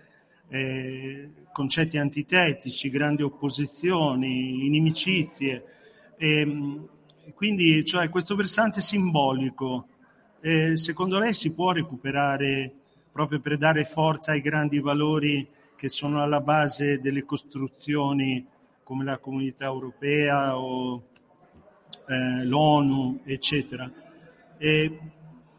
eh, concetti antitetici, grandi opposizioni, inimicizie. E, ehm, quindi cioè, questo versante simbolico, eh, secondo lei si può recuperare proprio per dare forza ai grandi valori che sono alla base delle costruzioni come la comunità europea o eh, l'ONU, eccetera. E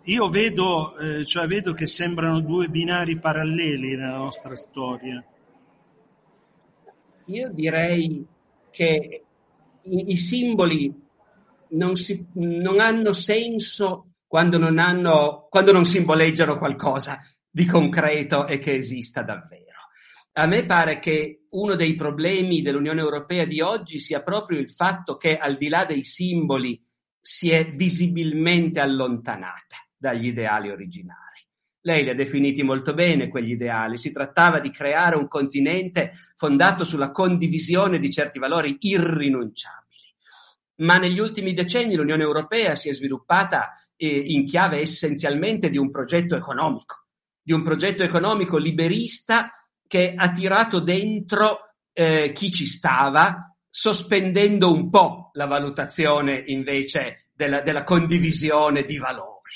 io vedo, eh, cioè vedo che sembrano due binari paralleli nella nostra storia. Io direi che i, i simboli non, si, non, hanno senso quando non, hanno, quando non simboleggiano qualcosa di concreto e che esista davvero. A me pare che uno dei problemi dell'Unione Europea di oggi sia proprio il fatto che al di là dei simboli si è visibilmente allontanata dagli ideali originari. Lei li ha definiti molto bene quegli ideali. Si trattava di creare un continente fondato sulla condivisione di certi valori irrinunciabili. Ma negli ultimi decenni l'Unione Europea si è sviluppata eh, in chiave essenzialmente di un progetto economico, di un progetto economico liberista che ha tirato dentro eh, chi ci stava, sospendendo un po' la valutazione invece della, della condivisione di valori.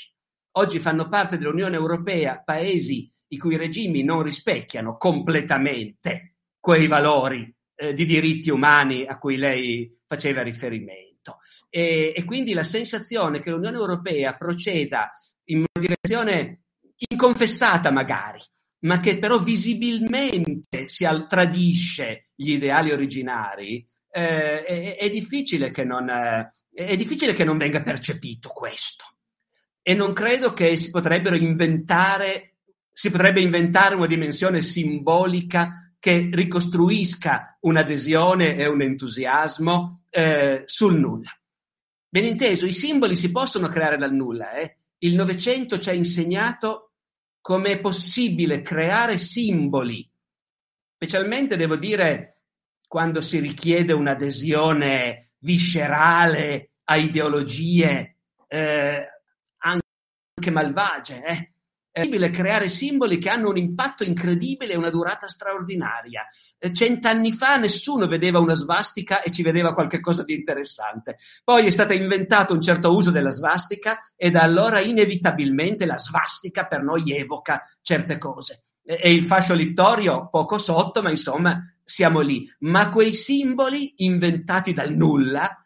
Oggi fanno parte dell'Unione Europea paesi i cui regimi non rispecchiano completamente quei valori eh, di diritti umani a cui lei faceva riferimento. E, e quindi la sensazione che l'Unione Europea proceda in una direzione inconfessata magari, ma che però visibilmente si tradisce gli ideali originari, eh, è, è, difficile che non, eh, è difficile che non venga percepito questo. E non credo che si potrebbero inventare, si potrebbe inventare una dimensione simbolica che ricostruisca un'adesione e un entusiasmo eh, sul nulla. Ben inteso, i simboli si possono creare dal nulla. Eh? Il Novecento ci ha insegnato come è possibile creare simboli, specialmente devo dire quando si richiede un'adesione viscerale a ideologie eh, anche malvagie. Eh. È possibile creare simboli che hanno un impatto incredibile e una durata straordinaria. Eh, cent'anni fa nessuno vedeva una svastica e ci vedeva qualcosa di interessante. Poi è stato inventato un certo uso della svastica e da allora inevitabilmente la svastica per noi evoca certe cose. E il fascio littorio poco sotto, ma insomma siamo lì. Ma quei simboli inventati dal nulla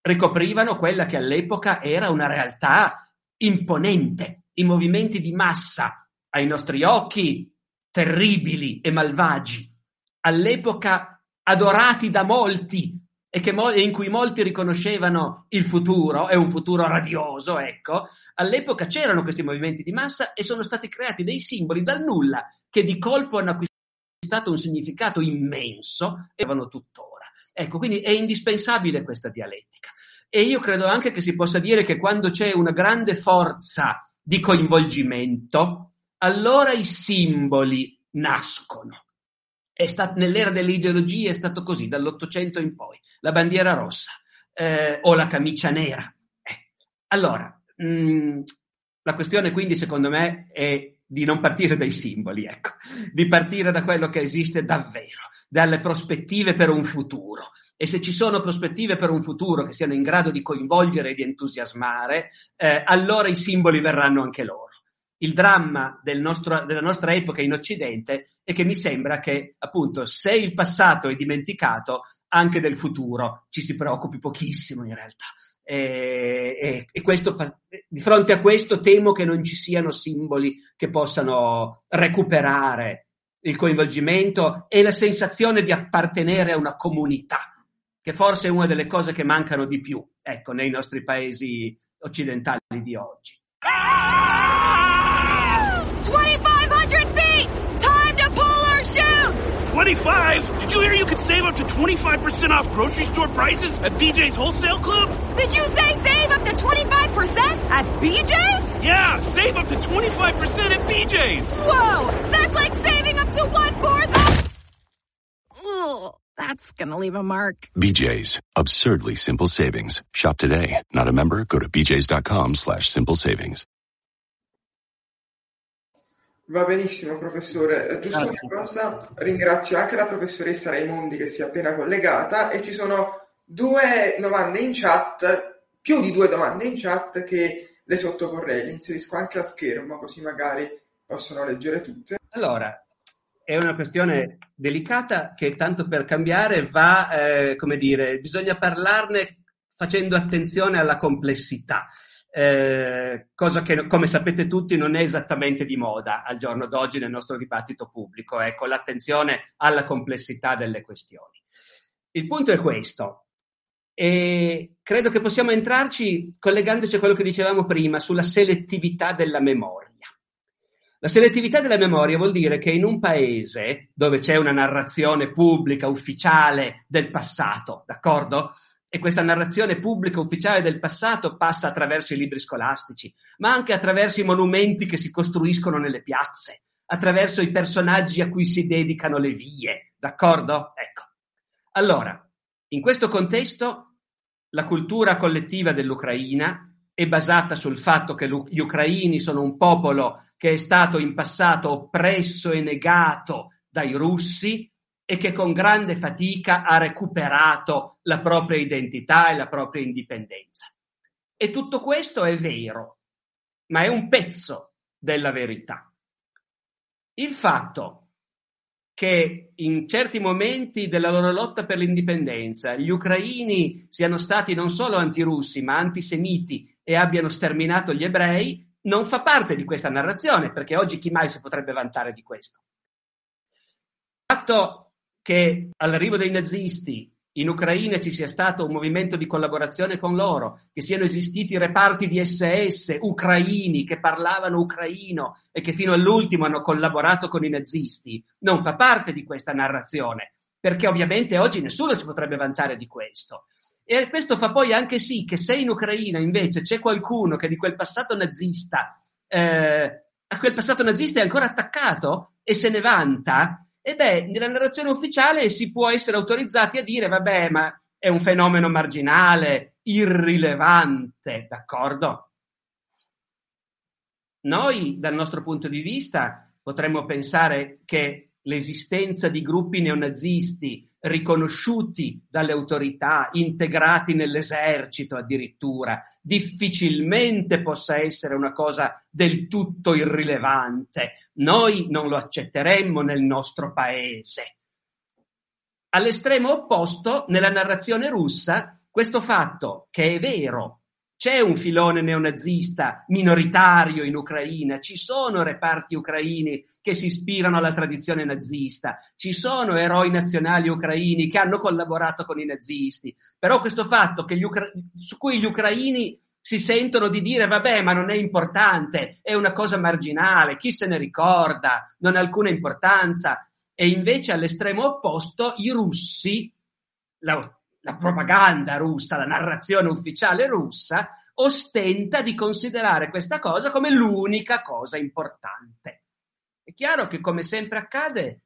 ricoprivano quella che all'epoca era una realtà imponente i movimenti di massa ai nostri occhi terribili e malvagi, all'epoca adorati da molti e, mo- e, in cui molti riconoscevano il futuro, è un futuro radioso, ecco, all'epoca c'erano questi movimenti di massa e sono stati creati dei simboli dal nulla che di colpo hanno acquistato un significato immenso e vanno tuttora. Ecco, quindi è indispensabile questa dialettica. E io credo anche che si possa dire che quando c'è una grande forza di coinvolgimento, allora i simboli nascono. È stato, nell'era delle ideologie è stato così, dall'Ottocento in poi, la bandiera rossa eh, o la camicia nera. Eh. Allora, mh, mm, la questione quindi secondo me è di non partire dai simboli, ecco, di partire da quello che esiste davvero, dalle prospettive per un futuro. E se ci sono prospettive per un futuro che siano in grado di coinvolgere e di entusiasmare, eh, allora i simboli verranno anche loro. Il dramma del nostro, della nostra epoca in Occidente è che mi sembra che, appunto, se il passato è dimenticato, anche del futuro ci si preoccupi pochissimo in realtà. E, e, e questo fa, di fronte a questo temo che non ci siano simboli che possano recuperare il coinvolgimento e la sensazione di appartenere a una comunità che forse è una delle cose che mancano di più, ecco, nei nostri paesi occidentali di oggi. Ah! 2500 feet! Time to pull our chutes! 25? Did you hear you could save up to 25% off grocery store prices at BJ's Wholesale Club? Did you say save up to 25% at BJ's? Yeah, save up to 25% at BJ's! Whoa! That's like saving up to one-fourth of... Ugh. That's gonna leave a mark. BJ's. Absurdly simple savings. Shop today. Not a member? Go to bjs.com slash simple savings. Va benissimo, professore. Eh, giusto una cosa, ringrazio anche la professoressa Raimondi che si è appena collegata e ci sono due domande in chat, più di due domande in chat che le sottoporrei. Le inserisco anche a schermo così magari possono leggere tutte. Allora, è una questione delicata che tanto per cambiare va, eh, come dire, bisogna parlarne facendo attenzione alla complessità. Eh, cosa che, come sapete tutti, non è esattamente di moda al giorno d'oggi nel nostro dibattito pubblico, ecco, l'attenzione alla complessità delle questioni. Il punto è questo, e credo che possiamo entrarci collegandoci a quello che dicevamo prima sulla selettività della memoria. La selettività della memoria vuol dire che in un paese dove c'è una narrazione pubblica, ufficiale del passato, d'accordo? E questa narrazione pubblica ufficiale del passato passa attraverso i libri scolastici, ma anche attraverso i monumenti che si costruiscono nelle piazze, attraverso i personaggi a cui si dedicano le vie, d'accordo? Ecco. Allora, in questo contesto, la cultura collettiva dell'Ucraina è basata sul fatto che gli ucraini sono un popolo che è stato in passato oppresso e negato dai russi e che con grande fatica ha recuperato la propria identità e la propria indipendenza. E tutto questo è vero, ma è un pezzo della verità. Il fatto che in certi momenti della loro lotta per l'indipendenza gli ucraini siano stati non solo antirussi ma antisemiti e abbiano sterminato gli ebrei, non fa parte di questa narrazione, perché oggi chi mai si potrebbe vantare di questo? Il fatto che all'arrivo dei nazisti in Ucraina ci sia stato un movimento di collaborazione con loro, che siano esistiti reparti di SS ucraini che parlavano ucraino e che fino all'ultimo hanno collaborato con i nazisti, non fa parte di questa narrazione, perché ovviamente oggi nessuno si potrebbe vantare di questo. E questo fa poi anche sì che se in Ucraina invece c'è qualcuno che di quel passato nazista, eh, a quel passato nazista è ancora attaccato e se ne vanta, e beh, nella narrazione ufficiale si può essere autorizzati a dire, vabbè, ma è un fenomeno marginale, irrilevante, d'accordo? Noi, dal nostro punto di vista, potremmo pensare che l'esistenza di gruppi neonazisti riconosciuti dalle autorità, integrati nell'esercito addirittura, difficilmente possa essere una cosa del tutto irrilevante. Noi non lo accetteremmo nel nostro paese. All'estremo opposto, nella narrazione russa, questo fatto, che è vero, c'è un filone neonazista minoritario in Ucraina, ci sono reparti ucraini che si ispirano alla tradizione nazista, ci sono eroi nazionali ucraini che hanno collaborato con i nazisti, però questo fatto Ucra- su cui gli ucraini si sentono di dire vabbè ma non è importante, è una cosa marginale, chi se ne ricorda, non ha alcuna importanza, e invece all'estremo opposto i russi, la, la propaganda russa, la narrazione ufficiale russa, ostenta di considerare questa cosa come l'unica cosa importante. È chiaro che, come sempre accade,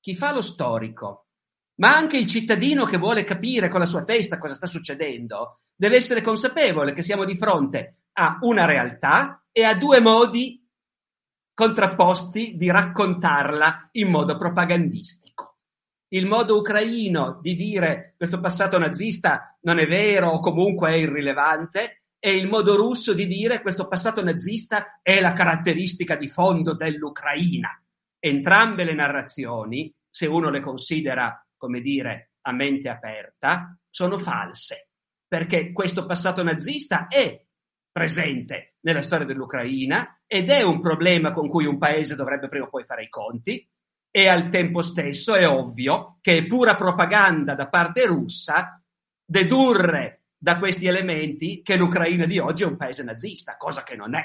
chi fa lo storico, ma anche il cittadino che vuole capire con la sua testa cosa sta succedendo, deve essere consapevole che siamo di fronte a una realtà e a due modi contrapposti di raccontarla in modo propagandistico. Il modo ucraino di dire questo passato nazista non è vero o comunque è irrilevante è il modo russo di dire questo passato nazista è la caratteristica di fondo dell'Ucraina. Entrambe le narrazioni, se uno le considera, come dire, a mente aperta, sono false, perché questo passato nazista è presente nella storia dell'Ucraina ed è un problema con cui un paese dovrebbe prima o poi fare i conti e al tempo stesso è ovvio che è pura propaganda da parte russa dedurre da questi elementi che l'Ucraina di oggi è un paese nazista, cosa che non è.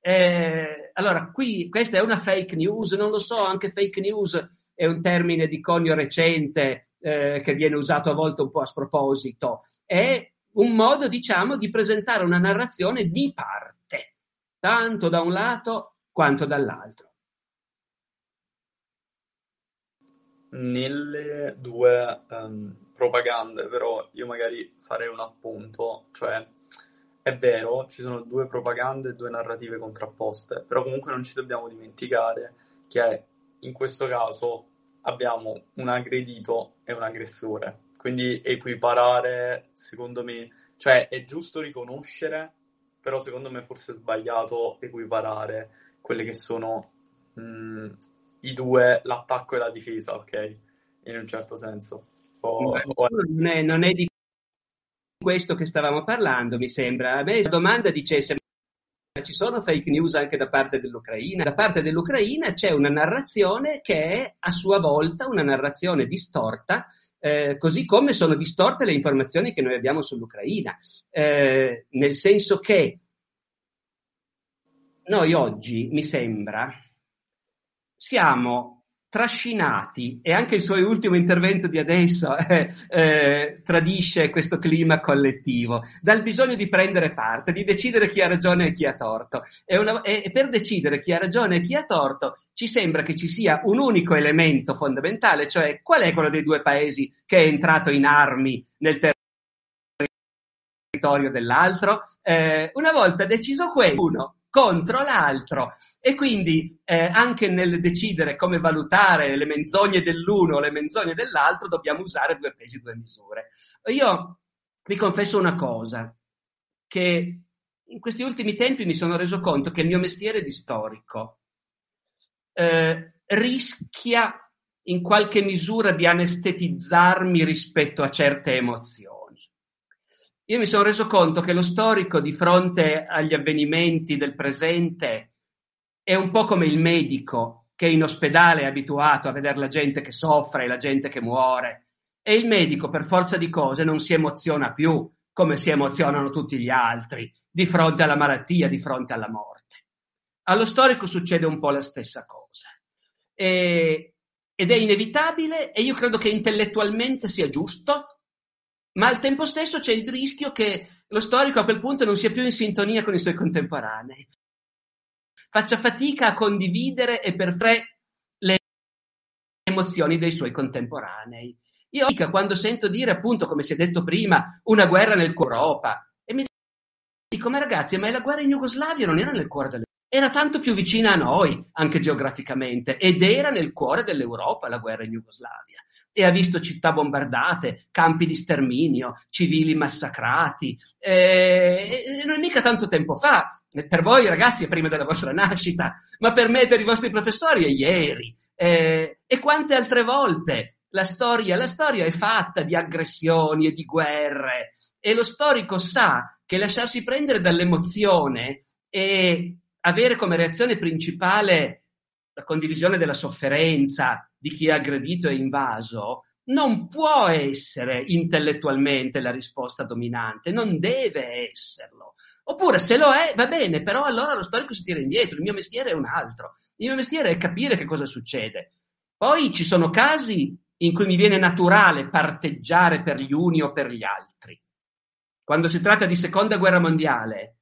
Eh, allora, qui questa è una fake news, non lo so, anche fake news è un termine di conio recente eh, che viene usato a volte un po' a sproposito. È un modo, diciamo, di presentare una narrazione di parte, tanto da un lato quanto dall'altro. Nelle due um propagande, però io magari farei un appunto, cioè è vero, ci sono due propagande e due narrative contrapposte, però comunque non ci dobbiamo dimenticare che in questo caso abbiamo un aggredito e un aggressore. Quindi equiparare, secondo me, cioè è giusto riconoscere, però secondo me forse è sbagliato equiparare quelle che sono mh, i due, l'attacco e la difesa, ok? In un certo senso. O, o... Non, è, non, è, di questo che stavamo parlando, mi sembra. A me la domanda dicesse ci sono fake news anche da parte dell'Ucraina. Da parte dell'Ucraina c'è una narrazione che è a sua volta una narrazione distorta, eh, così come sono distorte le informazioni che noi abbiamo sull'Ucraina. Eh, nel senso che noi oggi, mi sembra, siamo trascinati e anche il suo ultimo intervento di adesso eh, eh, tradisce questo clima collettivo dal bisogno di prendere parte, di decidere chi ha ragione e chi ha torto e, una, e per decidere chi ha ragione e chi ha torto ci sembra che ci sia un unico elemento fondamentale, cioè qual è quello dei due paesi che è entrato in armi nel territorio dell'altro. Eh, una volta deciso questo, uno contro l'altro e quindi eh, anche nel decidere come valutare le menzogne dell'uno o le menzogne dell'altro dobbiamo usare due pesi, due misure. Io vi confesso una cosa, che in questi ultimi tempi mi sono reso conto che il mio mestiere di storico eh, rischia in qualche misura di anestetizzarmi rispetto a certe emozioni. Io mi sono reso conto che lo storico di fronte agli avvenimenti del presente è un po' come il medico che in ospedale è abituato a vedere la gente che soffre, la gente che muore, e il medico per forza di cose non si emoziona più come si emozionano tutti gli altri di fronte alla malattia, di fronte alla morte. Allo storico succede un po' la stessa cosa. E, ed è inevitabile e io credo che intellettualmente sia giusto ma al tempo stesso c'è il rischio che lo storico a quel punto non sia più in sintonia con i suoi contemporanei. Faccia fatica a condividere e per fre le emozioni dei suoi contemporanei. Io quando sento dire, appunto, come si è detto prima, una guerra nel cuore Europa, e mi dico, ma ragazzi, ma la guerra in Jugoslavia non era nel cuore dell'Europa, era tanto più vicina a noi, anche geograficamente, ed era nel cuore dell'Europa la guerra in Jugoslavia e ha visto città bombardate, campi di sterminio, civili massacrati. Eh, non è mica tanto tempo fa, per voi ragazzi è prima della vostra nascita, ma per me e per i vostri professori è ieri. Eh, e quante altre volte la storia, la storia è fatta di aggressioni e di guerre e lo storico sa che lasciarsi prendere dall'emozione e avere come reazione principale la condivisione della sofferenza di chi è aggredito e invaso, non può essere intellettualmente la risposta dominante, non deve esserlo. Oppure se lo è, va bene, però allora lo storico si tira indietro, il mio mestiere è un altro. Il mio mestiere è capire che cosa succede. Poi ci sono casi in cui mi viene naturale parteggiare per gli uni o per gli altri. Quando si tratta di seconda guerra mondiale,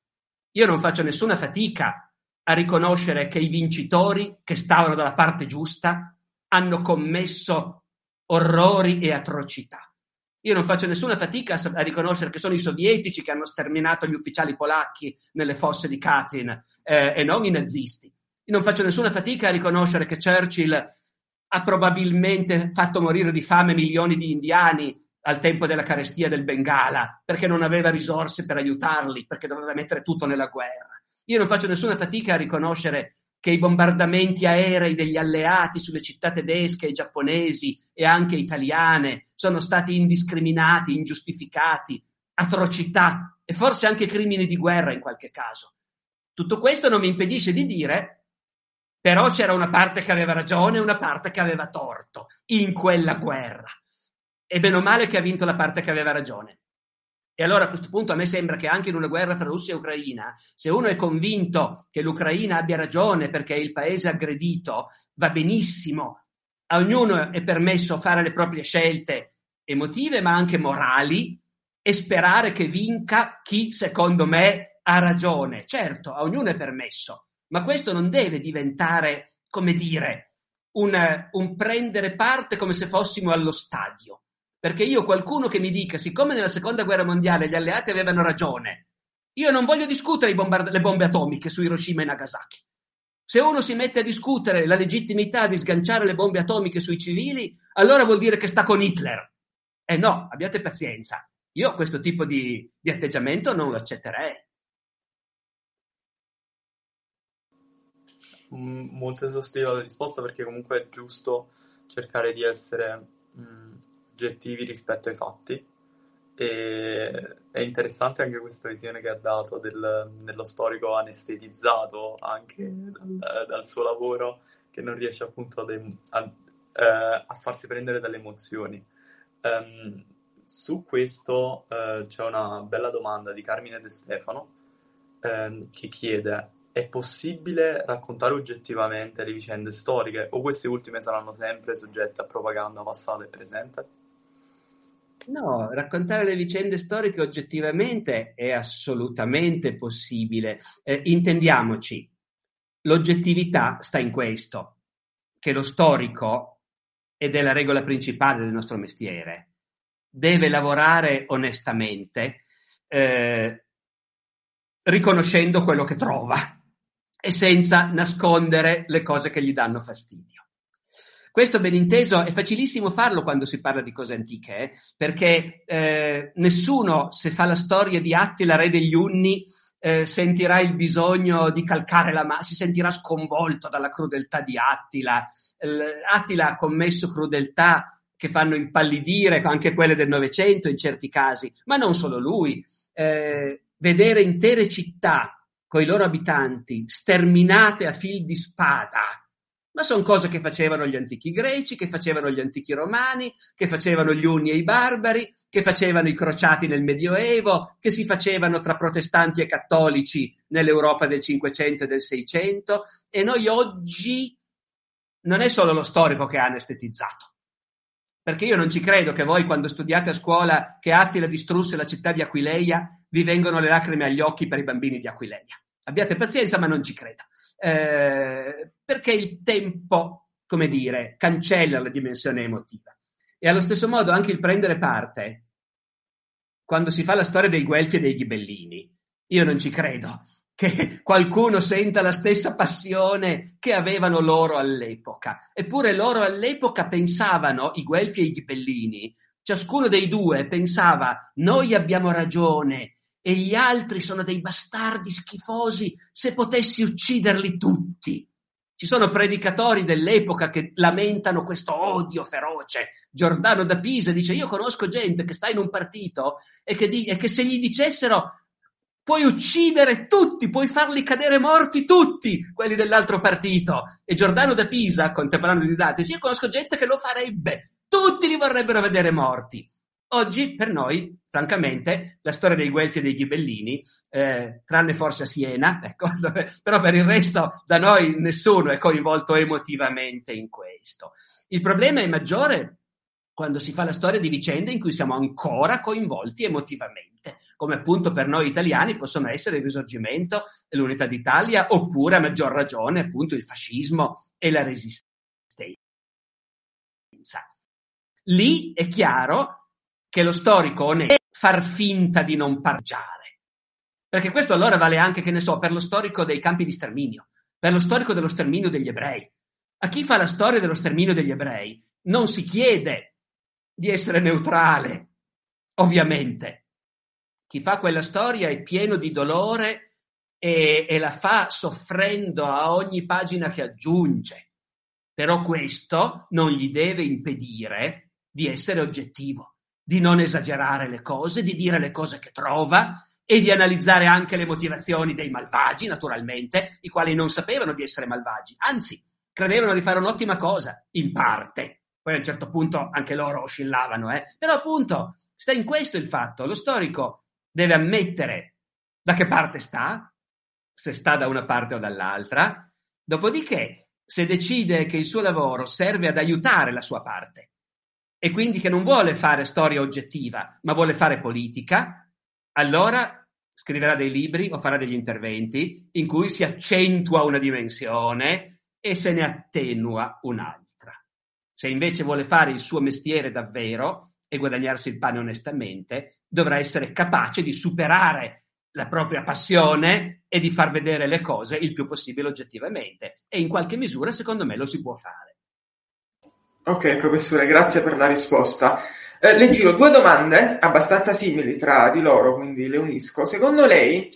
io non faccio nessuna fatica a riconoscere che i vincitori, che stavano dalla parte giusta, hanno commesso orrori e atrocità. Io non faccio nessuna fatica a riconoscere che sono i sovietici che hanno sterminato gli ufficiali polacchi nelle fosse di Katyn eh, e non i nazisti. Io non faccio nessuna fatica a riconoscere che Churchill ha probabilmente fatto morire di fame milioni di indiani al tempo della carestia del Bengala perché non aveva risorse per aiutarli, perché doveva mettere tutto nella guerra. Io non faccio nessuna fatica a riconoscere che i bombardamenti aerei degli alleati sulle città tedesche giapponesi e anche italiane sono stati indiscriminati, ingiustificati, atrocità e forse anche crimini di guerra in qualche caso. Tutto questo non mi impedisce di dire, però c'era una parte che aveva ragione e una parte che aveva torto in quella guerra. E bene o male che ha vinto la parte che aveva ragione. E allora a questo punto a me sembra che anche in una guerra fra Russia e Ucraina, se uno è convinto che l'Ucraina abbia ragione perché è il paese aggredito, va benissimo. A ognuno è permesso fare le proprie scelte emotive ma anche morali e sperare che vinca chi secondo me ha ragione. Certo, a ognuno è permesso, ma questo non deve diventare, come dire, un, un prendere parte come se fossimo allo stadio. Perché io qualcuno che mi dica, siccome nella seconda guerra mondiale gli alleati avevano ragione, io non voglio discutere bombard- le bombe atomiche su Hiroshima e Nagasaki. Se uno si mette a discutere la legittimità di sganciare le bombe atomiche sui civili, allora vuol dire che sta con Hitler. Eh no, abbiate pazienza. Io questo tipo di, di atteggiamento non lo accetterei. Molto esaustiva la risposta perché comunque è giusto cercare di essere mh, mm, oggettivi rispetto ai fatti. E è interessante anche questa visione che ha dato del, dello storico anestetizzato anche dal, dal, suo lavoro, che non riesce appunto a, a, eh, a farsi prendere dalle emozioni. Um, su questo uh, c'è una bella domanda di Carmine De Stefano um, che chiede è possibile raccontare oggettivamente le vicende storiche o queste ultime saranno sempre soggette a propaganda passata e presente? No, raccontare le vicende storiche oggettivamente è assolutamente possibile. Eh, intendiamoci, l'oggettività sta in questo, che lo storico, ed è la regola principale del nostro mestiere, deve lavorare onestamente, eh, riconoscendo quello che trova e senza nascondere le cose che gli danno fastidio. Questo ben inteso è facilissimo farlo quando si parla di cose antiche, eh? perché eh, nessuno, se fa la storia di Attila, re degli Unni, eh, sentirà il bisogno di calcare la mano, si sentirà sconvolto dalla crudeltà di Attila. Attila ha commesso crudeltà che fanno impallidire anche quelle del Novecento in certi casi, ma non solo lui. Eh, vedere intere città con i loro abitanti sterminate a fil di spada, ma sono cose che facevano gli antichi greci, che facevano gli antichi romani, che facevano gli unni e i barbari, che facevano i crociati nel Medioevo, che si facevano tra protestanti e cattolici nell'Europa del Cinquecento e del Seicento, e noi oggi non è solo lo storico che ha anestetizzato, perché io non ci credo che voi quando studiate a scuola che Attila distrusse la città di Aquileia vi vengono le lacrime agli occhi per i bambini di Aquileia. Abbiate pazienza, ma non ci credo. Eh, perché il tempo, come dire, cancella la dimensione emotiva. E allo stesso modo anche il prendere parte, quando si fa la storia dei Guelfi e dei Ghibellini, io non ci credo che qualcuno senta la stessa passione che avevano loro all'epoca. Eppure loro all'epoca pensavano, i Guelfi e i Ghibellini, ciascuno dei due pensava noi abbiamo ragione e gli altri sono dei bastardi schifosi, se potessi ucciderli tutti. Ci sono predicatori dell'epoca che lamentano questo odio feroce. Giordano da Pisa dice: Io conosco gente che sta in un partito e che, di- e che se gli dicessero puoi uccidere tutti, puoi farli cadere morti tutti, quelli dell'altro partito. E Giordano da Pisa, contemporaneo di Datesi, io conosco gente che lo farebbe, tutti li vorrebbero vedere morti. Oggi, per noi, francamente, la storia dei Guelfi e dei Ghibellini, eh, tranne forse a Siena, ecco, però per il resto da noi nessuno è coinvolto emotivamente in questo. Il problema è maggiore quando si fa la storia di vicende in cui siamo ancora coinvolti emotivamente come appunto per noi italiani possono essere il risorgimento e l'unità d'Italia, oppure a maggior ragione appunto il fascismo e la resistenza. Lì è chiaro che lo storico non è far finta di non pargiare. Perché questo allora vale anche, che ne so, per lo storico dei campi di sterminio, per lo storico dello sterminio degli ebrei. A chi fa la storia dello sterminio degli ebrei non si chiede di essere neutrale, ovviamente, chi fa quella storia è pieno di dolore e, e la fa soffrendo a ogni pagina che aggiunge. Però questo non gli deve impedire di essere oggettivo, di non esagerare le cose, di dire le cose che trova e di analizzare anche le motivazioni dei malvagi, naturalmente, i quali non sapevano di essere malvagi, anzi, credevano di fare un'ottima cosa, in parte. Poi a un certo punto anche loro oscillavano, eh? Però appunto sta in questo il fatto. Lo storico deve ammettere da che parte sta, se sta da una parte o dall'altra, dopodiché se decide che il suo lavoro serve ad aiutare la sua parte e quindi che non vuole fare storia oggettiva, ma vuole fare politica, allora scriverà dei libri o farà degli interventi in cui si accentua una dimensione e se ne attenua un'altra. Se invece vuole fare il suo mestiere davvero e guadagnarsi il pane onestamente, dovrà essere capace di superare la propria passione e di far vedere le cose il più possibile oggettivamente. E in qualche misura, secondo me, lo si può fare. Ok, professore, grazie per la risposta. Eh, le giro due domande abbastanza simili tra di loro, quindi le unisco. Secondo lei,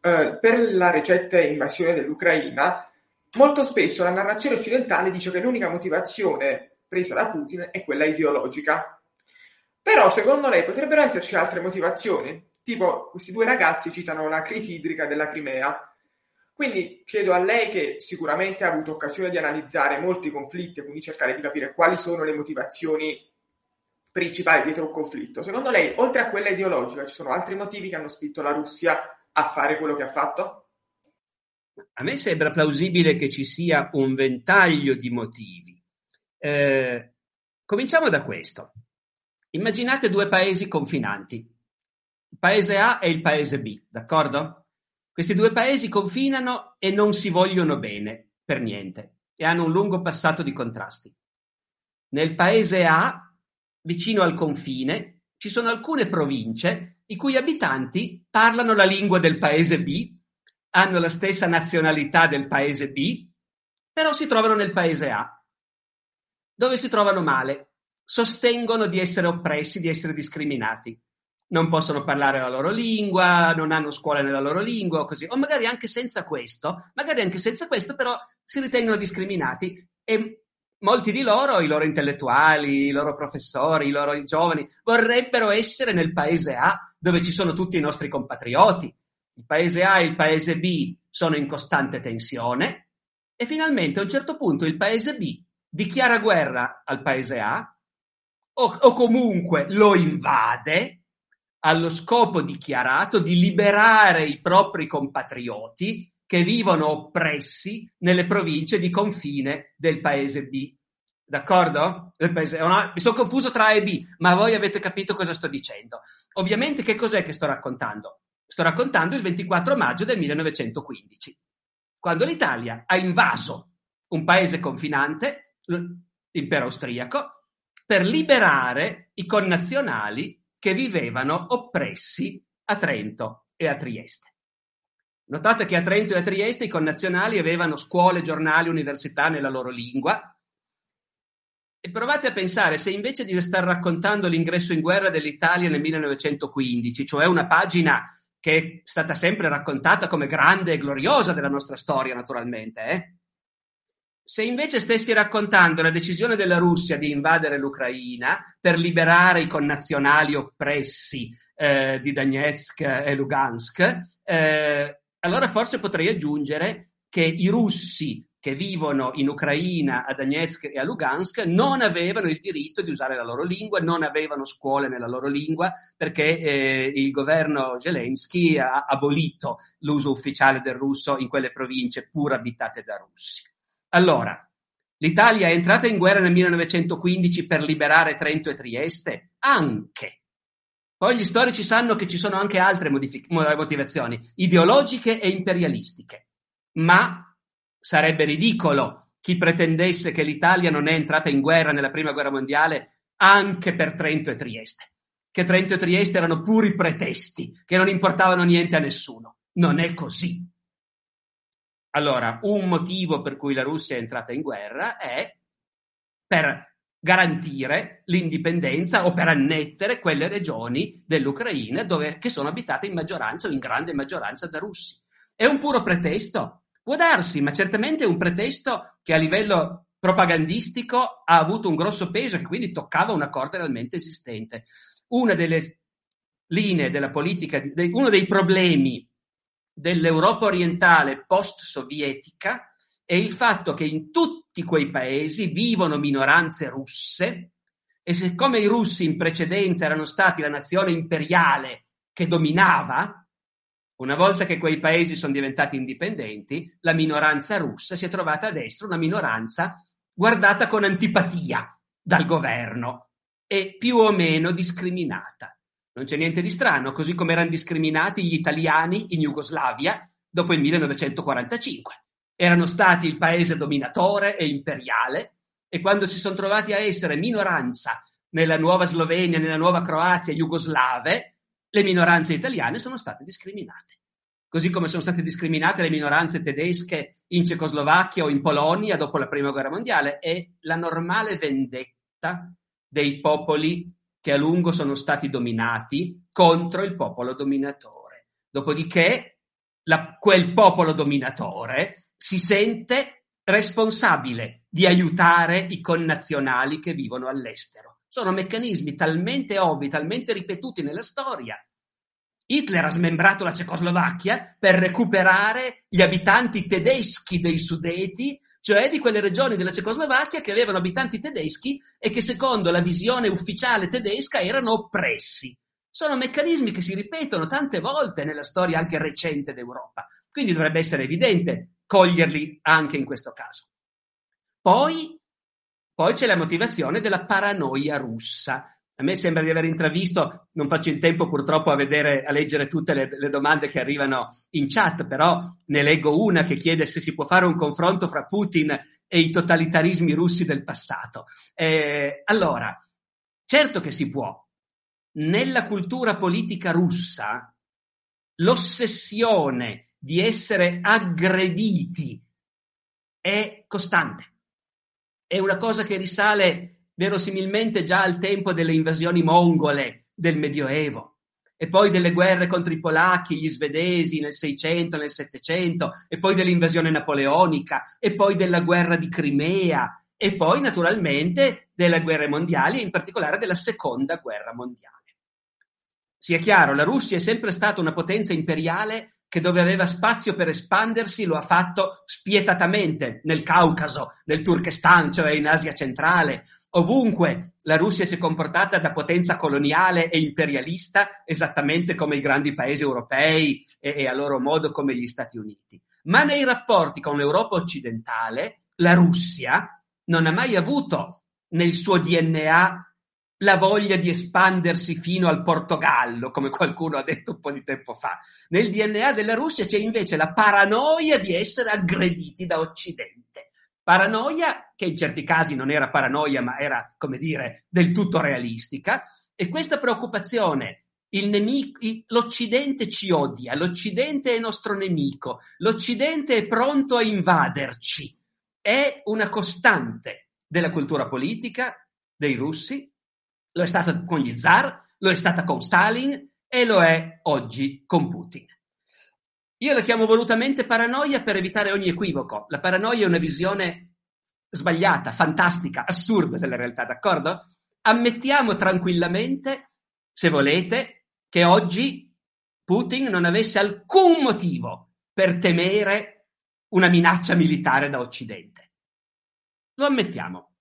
eh, per la recente invasione dell'Ucraina, molto spesso la narrazione occidentale dice che l'unica motivazione presa da Putin è quella ideologica. Però secondo lei potrebbero esserci altre motivazioni? Tipo, questi due ragazzi citano la crisi idrica della Crimea. Quindi chiedo a lei che sicuramente ha avuto occasione di analizzare molti conflitti e quindi cercare di capire quali sono le motivazioni principali dietro un conflitto. Secondo lei, oltre a quella ideologica, ci sono altri motivi che hanno spinto la Russia a fare quello che ha fatto? A me sembra plausibile che ci sia un ventaglio di motivi. Eh, cominciamo da questo. Immaginate due paesi confinanti, il paese A e il paese B, d'accordo? Questi due paesi confinano e non si vogliono bene, per niente, e hanno un lungo passato di contrasti. Nel paese A, vicino al confine, ci sono alcune province i cui abitanti parlano la lingua del paese B, hanno la stessa nazionalità del paese B, però si trovano nel paese A, dove si trovano male, sostengono di essere oppressi, di essere discriminati. Non possono parlare la loro lingua, non hanno scuole nella loro lingua o così, o magari anche senza questo, magari anche senza questo, però si ritengono discriminati e molti di loro, i loro intellettuali, i loro professori, i loro giovani, vorrebbero essere nel paese A, dove ci sono tutti i nostri compatrioti. Il paese A e il paese B sono in costante tensione e finalmente a un certo punto il paese B dichiara guerra al paese A o, o comunque lo invade allo scopo dichiarato di liberare i propri compatrioti che vivono oppressi nelle province di confine del paese B. D'accordo? Mi sono confuso tra A e B, ma voi avete capito cosa sto dicendo. Ovviamente che cos'è che sto raccontando? Sto raccontando il 24 maggio del 1915, quando l'Italia ha invaso un paese confinante, l'impero austriaco, per liberare i connazionali che vivevano oppressi a Trento e a Trieste. Notate che a Trento e a Trieste i connazionali avevano scuole, giornali, università nella loro lingua. E provate a pensare se invece di star raccontando l'ingresso in guerra dell'Italia nel 1915, cioè una pagina che è stata sempre raccontata come grande e gloriosa della nostra storia, naturalmente, eh? Se invece stessi raccontando la decisione della Russia di invadere l'Ucraina per liberare i connazionali oppressi eh, di Donetsk e Lugansk, eh, allora forse potrei aggiungere che i russi che vivono in Ucraina, a Donetsk e a Lugansk non avevano il diritto di usare la loro lingua, non avevano scuole nella loro lingua perché eh, il governo Zelensky ha abolito l'uso ufficiale del russo in quelle province pur abitate da russi. Allora, l'Italia è entrata in guerra nel 1915 per liberare Trento e Trieste? Anche. Poi gli storici sanno che ci sono anche altre modific- motivazioni, ideologiche e imperialistiche. Ma sarebbe ridicolo chi pretendesse che l'Italia non è entrata in guerra nella prima guerra mondiale anche per Trento e Trieste. Che Trento e Trieste erano puri pretesti, che non importavano niente a nessuno. Non è così. Allora, un motivo per cui la Russia è entrata in guerra è per garantire l'indipendenza o per annettere quelle regioni dell'Ucraina dove, che sono abitate in maggioranza o in grande maggioranza da russi. È un puro pretesto? Può darsi, ma certamente è un pretesto che a livello propagandistico ha avuto un grosso peso e quindi toccava una corda realmente esistente. Una delle linee della politica, uno dei problemi dell'Europa orientale post-sovietica è il fatto che in tutti quei paesi vivono minoranze russe e siccome i russi in precedenza erano stati la nazione imperiale che dominava, una volta che quei paesi sono diventati indipendenti, la minoranza russa si è trovata a destra una minoranza guardata con antipatia dal governo e più o meno discriminata. Non c'è niente di strano, così come erano discriminati gli italiani in Jugoslavia dopo il 1945 erano stati il paese dominatore e imperiale e quando si sono trovati a essere minoranza nella nuova Slovenia, nella nuova Croazia, jugoslave, le minoranze italiane sono state discriminate. Così come sono state discriminate le minoranze tedesche in Cecoslovacchia o in Polonia dopo la Prima Guerra Mondiale. È la normale vendetta dei popoli che a lungo sono stati dominati contro il popolo dominatore. Dopodiché la, quel popolo dominatore si sente responsabile di aiutare i connazionali che vivono all'estero. Sono meccanismi talmente ovvi, talmente ripetuti nella storia. Hitler ha smembrato la Cecoslovacchia per recuperare gli abitanti tedeschi dei Sudeti, cioè di quelle regioni della Cecoslovacchia che avevano abitanti tedeschi e che secondo la visione ufficiale tedesca erano oppressi. Sono meccanismi che si ripetono tante volte nella storia anche recente d'Europa. Quindi dovrebbe essere evidente coglierli anche in questo caso. Poi, poi c'è la motivazione della paranoia russa. A me sembra di aver intravisto, non faccio in tempo purtroppo a vedere, a leggere tutte le, le, domande che arrivano in chat, però ne leggo una che chiede se si può fare un confronto fra Putin e i totalitarismi russi del passato. Eh, allora, certo che si può. Nella cultura politica russa, l'ossessione di essere aggrediti è costante. È una cosa che risale verosimilmente già al tempo delle invasioni mongole del Medioevo. e poi delle guerre contro i polacchi, gli svedesi nel 600, nel 700, e poi dell'invasione napoleonica, e poi della guerra di Crimea, e poi naturalmente delle guerre mondiali, e in particolare della seconda guerra mondiale. Sia chiaro, la Russia è sempre stata una potenza imperiale che dove aveva spazio per espandersi lo ha fatto spietatamente nel Caucaso, nel Turkestan, cioè in Asia centrale. Ovunque la Russia si è comportata da potenza coloniale e imperialista esattamente come i grandi paesi europei e, e a loro modo come gli Stati Uniti. Ma nei rapporti con l'Europa occidentale, la Russia non ha mai avuto nel suo DNA la voglia di espandersi fino al Portogallo, come qualcuno ha detto un po' di tempo fa. Nel DNA della Russia c'è invece la paranoia di essere aggrediti da Occidente. Paranoia che in certi casi non era paranoia, ma era, come dire, del tutto realistica. E questa preoccupazione, nemico, l'Occidente ci odia, l'Occidente è nostro nemico, l'Occidente è pronto a invaderci, è una costante della cultura politica dei russi, lo è stata con gli zar, lo è stata con Stalin e lo è oggi con Putin. Io la chiamo volutamente paranoia per evitare ogni equivoco. La paranoia è una visione sbagliata, fantastica, assurda della realtà, d'accordo? Ammettiamo tranquillamente, se volete, che oggi Putin non avesse alcun motivo per temere una minaccia militare da Occidente. Lo ammettiamo.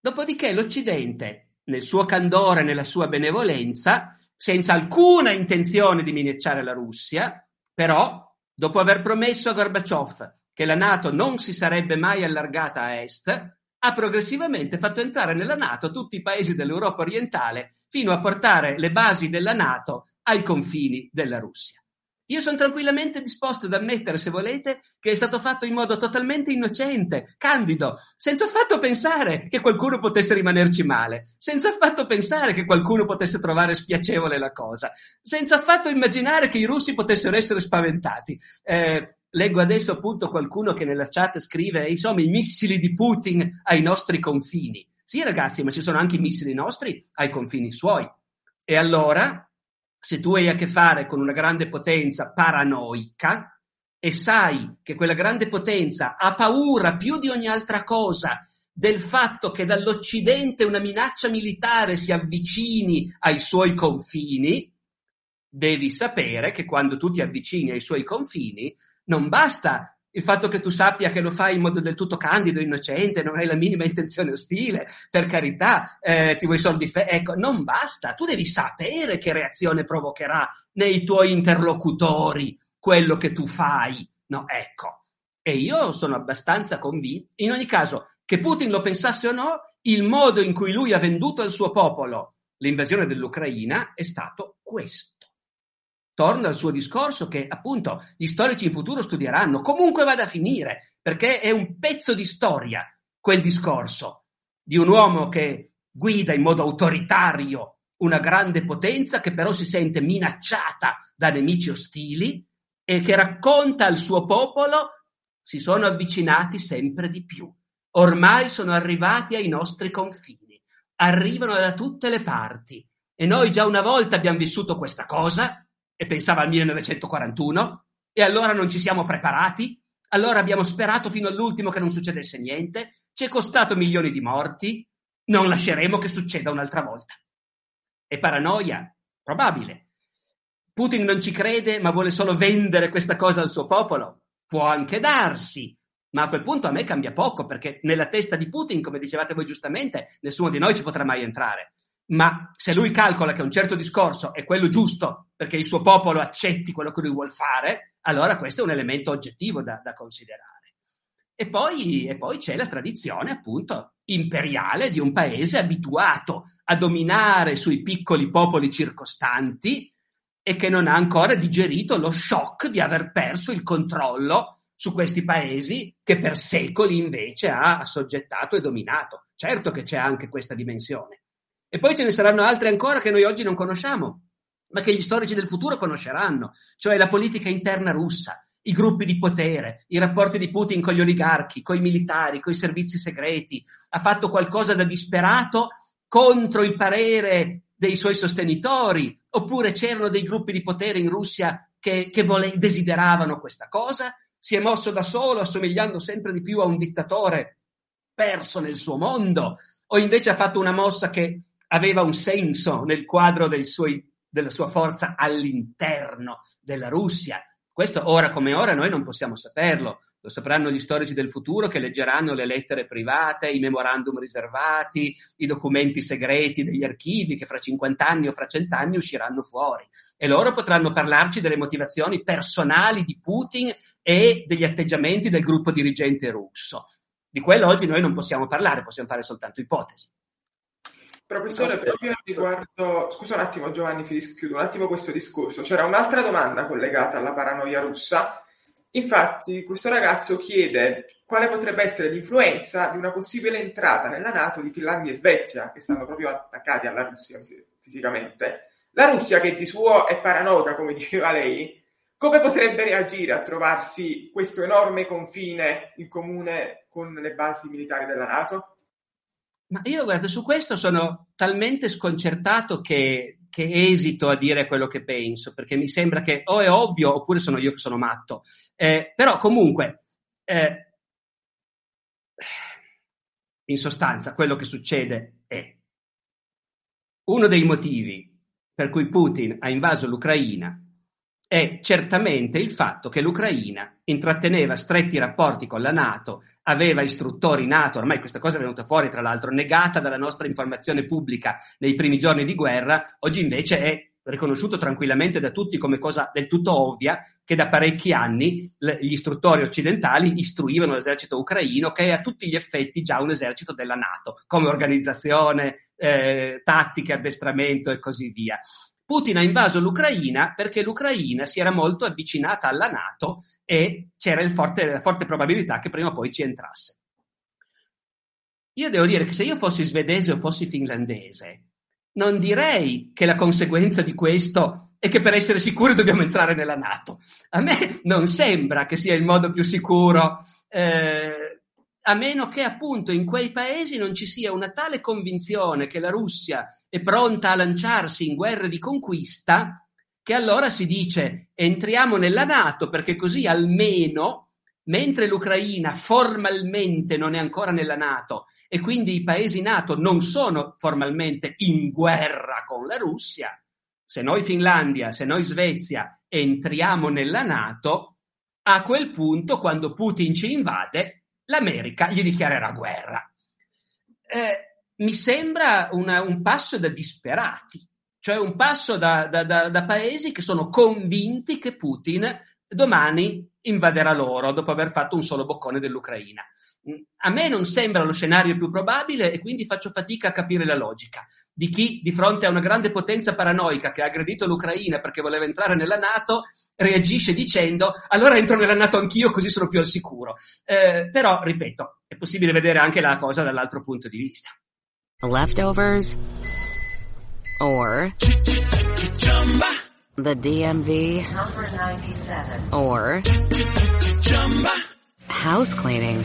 Dopodiché l'Occidente nel suo candore, nella sua benevolenza, senza alcuna intenzione di minacciare la Russia, però, dopo aver promesso a Gorbaciov che la Nato non si sarebbe mai allargata a est, ha progressivamente fatto entrare nella Nato tutti i paesi dell'Europa orientale fino a portare le basi della Nato ai confini della Russia. Io sono tranquillamente disposto ad ammettere, se volete, che è stato fatto in modo totalmente innocente, candido, senza affatto pensare che qualcuno potesse rimanerci male, senza affatto pensare che qualcuno potesse trovare spiacevole la cosa, senza affatto immaginare che i russi potessero essere spaventati. Eh, leggo adesso appunto qualcuno che nella chat scrive, insomma, i missili di Putin ai nostri confini. Sì, ragazzi, ma ci sono anche i missili nostri ai confini suoi. E allora, se tu hai a che fare con una grande potenza paranoica e sai che quella grande potenza ha paura più di ogni altra cosa del fatto che dall'Occidente una minaccia militare si avvicini ai suoi confini, devi sapere che quando tu ti avvicini ai suoi confini non basta il fatto che tu sappia che lo fai in modo del tutto candido, innocente, non hai la minima intenzione ostile, per carità, eh, ti vuoi soldi, fe- ecco, non basta, tu devi sapere che reazione provocherà nei tuoi interlocutori quello che tu fai, no, ecco. E io sono abbastanza convinto, in ogni caso, che Putin lo pensasse o no, il modo in cui lui ha venduto al suo popolo l'invasione dell'Ucraina è stato questo torna al suo discorso che appunto gli storici in futuro studieranno, comunque vada a finire, perché è un pezzo di storia quel discorso di un uomo che guida in modo autoritario una grande potenza che però si sente minacciata da nemici ostili e che racconta al suo popolo si sono avvicinati sempre di più. Ormai sono arrivati ai nostri confini, arrivano da tutte le parti e noi già una volta abbiamo vissuto questa cosa e pensava al 1941 e allora non ci siamo preparati, allora abbiamo sperato fino all'ultimo che non succedesse niente, ci è costato milioni di morti, non lasceremo che succeda un'altra volta. È paranoia? Probabile. Putin non ci crede ma vuole solo vendere questa cosa al suo popolo? Può anche darsi, ma a quel punto a me cambia poco perché nella testa di Putin, come dicevate voi giustamente, nessuno di noi ci potrà mai entrare ma se lui calcola che un certo discorso è quello giusto perché il suo popolo accetti quello che lui vuole fare, allora questo è un elemento oggettivo da, da considerare. E poi, e poi, c'è la tradizione appunto imperiale di un paese abituato a dominare sui piccoli popoli circostanti e che non ha ancora digerito lo shock di aver perso il controllo su questi paesi che per secoli invece ha assoggettato e dominato. Certo che c'è anche questa dimensione. E poi ce ne saranno altre ancora che noi oggi non conosciamo, ma che gli storici del futuro conosceranno, cioè la politica interna russa, i gruppi di potere, i rapporti di Putin con gli oligarchi, con i militari, con i servizi segreti. Ha fatto qualcosa da disperato contro il parere dei suoi sostenitori, Oppure c'erano dei gruppi di potere in Russia che, che vole- desideravano questa cosa? Si è mosso da solo, assomigliando sempre di più a un dittatore perso nel suo mondo? O invece ha fatto una mossa che aveva un senso nel quadro suoi, della sua forza all'interno della Russia? Questo ora come ora noi non possiamo saperlo. Lo sapranno gli storici del futuro che leggeranno le lettere private, i memorandum riservati, i documenti segreti degli archivi che fra 50 anni o fra 100 anni usciranno fuori. E loro potranno parlarci delle motivazioni personali di Putin e degli atteggiamenti del gruppo dirigente russo. Di quello oggi noi non possiamo parlare, possiamo fare soltanto ipotesi. Professore, proprio riguardo, scusa un attimo Giovanni, chiudo un attimo questo discorso. C'era un'altra domanda collegata alla paranoia russa Infatti, questo ragazzo chiede quale potrebbe essere l'influenza di una possibile entrata nella Nato di Finlandia e Svezia, che stanno proprio attaccati alla Russia fisicamente. La Russia, che di suo è paranoica, come diceva lei, come potrebbe reagire a trovarsi questo enorme confine in comune con le basi militari della Nato? Ma io, guarda, su questo sono talmente sconcertato che che esito a dire quello che penso, perché mi sembra che o è ovvio oppure sono io che sono matto. Eh, però comunque, eh, in sostanza, quello che succede è uno dei motivi per cui Putin ha invaso l'Ucraina è certamente il fatto che l'Ucraina intratteneva stretti rapporti con la Nato, aveva istruttori Nato, ormai questa cosa è venuta fuori tra l'altro negata dalla nostra informazione pubblica nei primi giorni di guerra, oggi invece è riconosciuto tranquillamente da tutti come cosa del tutto ovvia che da parecchi anni gli istruttori occidentali istruivano l'esercito ucraino che è a tutti gli effetti già un esercito della Nato come organizzazione, eh, tattica, addestramento e così via. Putin ha invaso l'Ucraina perché l'Ucraina si era molto avvicinata alla Nato e c'era forte, la forte probabilità che prima o poi ci entrasse. Io devo dire che se io fossi svedese o fossi finlandese, non direi che la conseguenza di questo è che per essere sicuri dobbiamo entrare nella Nato. A me non sembra che sia il modo più sicuro eh, a meno che appunto in quei paesi non ci sia una tale convinzione che la Russia è pronta a lanciarsi in guerre di conquista, che allora si dice entriamo nella Nato perché così almeno, mentre l'Ucraina formalmente non è ancora nella Nato e quindi i paesi Nato non sono formalmente in guerra con la Russia, se noi Finlandia, se noi Svezia entriamo nella Nato, a quel punto, quando Putin ci invade, l'America gli dichiarerà guerra. Eh, mi sembra una, un passo da disperati, cioè un passo da, da, da, da, paesi che sono convinti che Putin domani invaderà loro dopo aver fatto un solo boccone dell'Ucraina. A me non sembra lo scenario più probabile e quindi faccio fatica a capire la logica di chi di fronte a una grande potenza paranoica che ha aggredito l'Ucraina perché voleva entrare nella Nato reagisce dicendo allora entro nella Nato anch'io così sono più al sicuro. Eh, però, ripeto, è possibile vedere anche la cosa dall'altro punto di vista. Leftovers or the DMV or house cleaning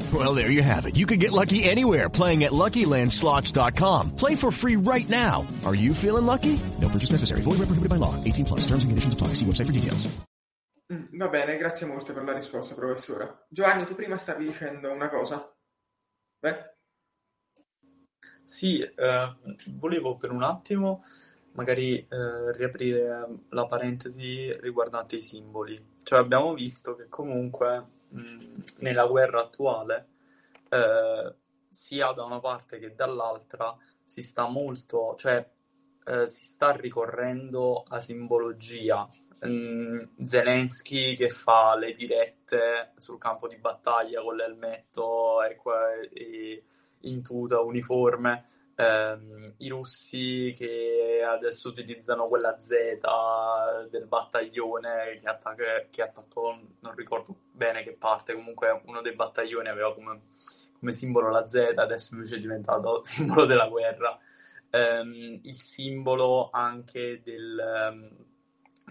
Well, there you have it. You can get lucky anywhere playing at LuckyLandSlots.com. Play for free right now. Are you feeling lucky? No purchase necessary. Void where prohibited by law. 18 plus. Terms and conditions apply. See website for details. Mm, va bene, grazie molto per la risposta, professore. Giovanni, tu prima stavi dicendo una cosa. Beh? Sì, eh, volevo per un attimo magari eh, riaprire la parentesi riguardante i simboli. Cioè abbiamo visto che comunque nella guerra attuale, eh, sia da una parte che dall'altra, si sta molto, cioè eh, si sta ricorrendo a simbologia. Zelensky che fa le dirette sul campo di battaglia con l'elmetto e, e in tuta uniforme. Ehm, I russi che adesso utilizzano quella Z del battaglione che, attacca, che attaccò, non ricordo bene che parte, comunque uno dei battaglioni aveva come, come simbolo la Z, adesso invece è diventato simbolo della guerra. Ehm, il simbolo anche del... Um,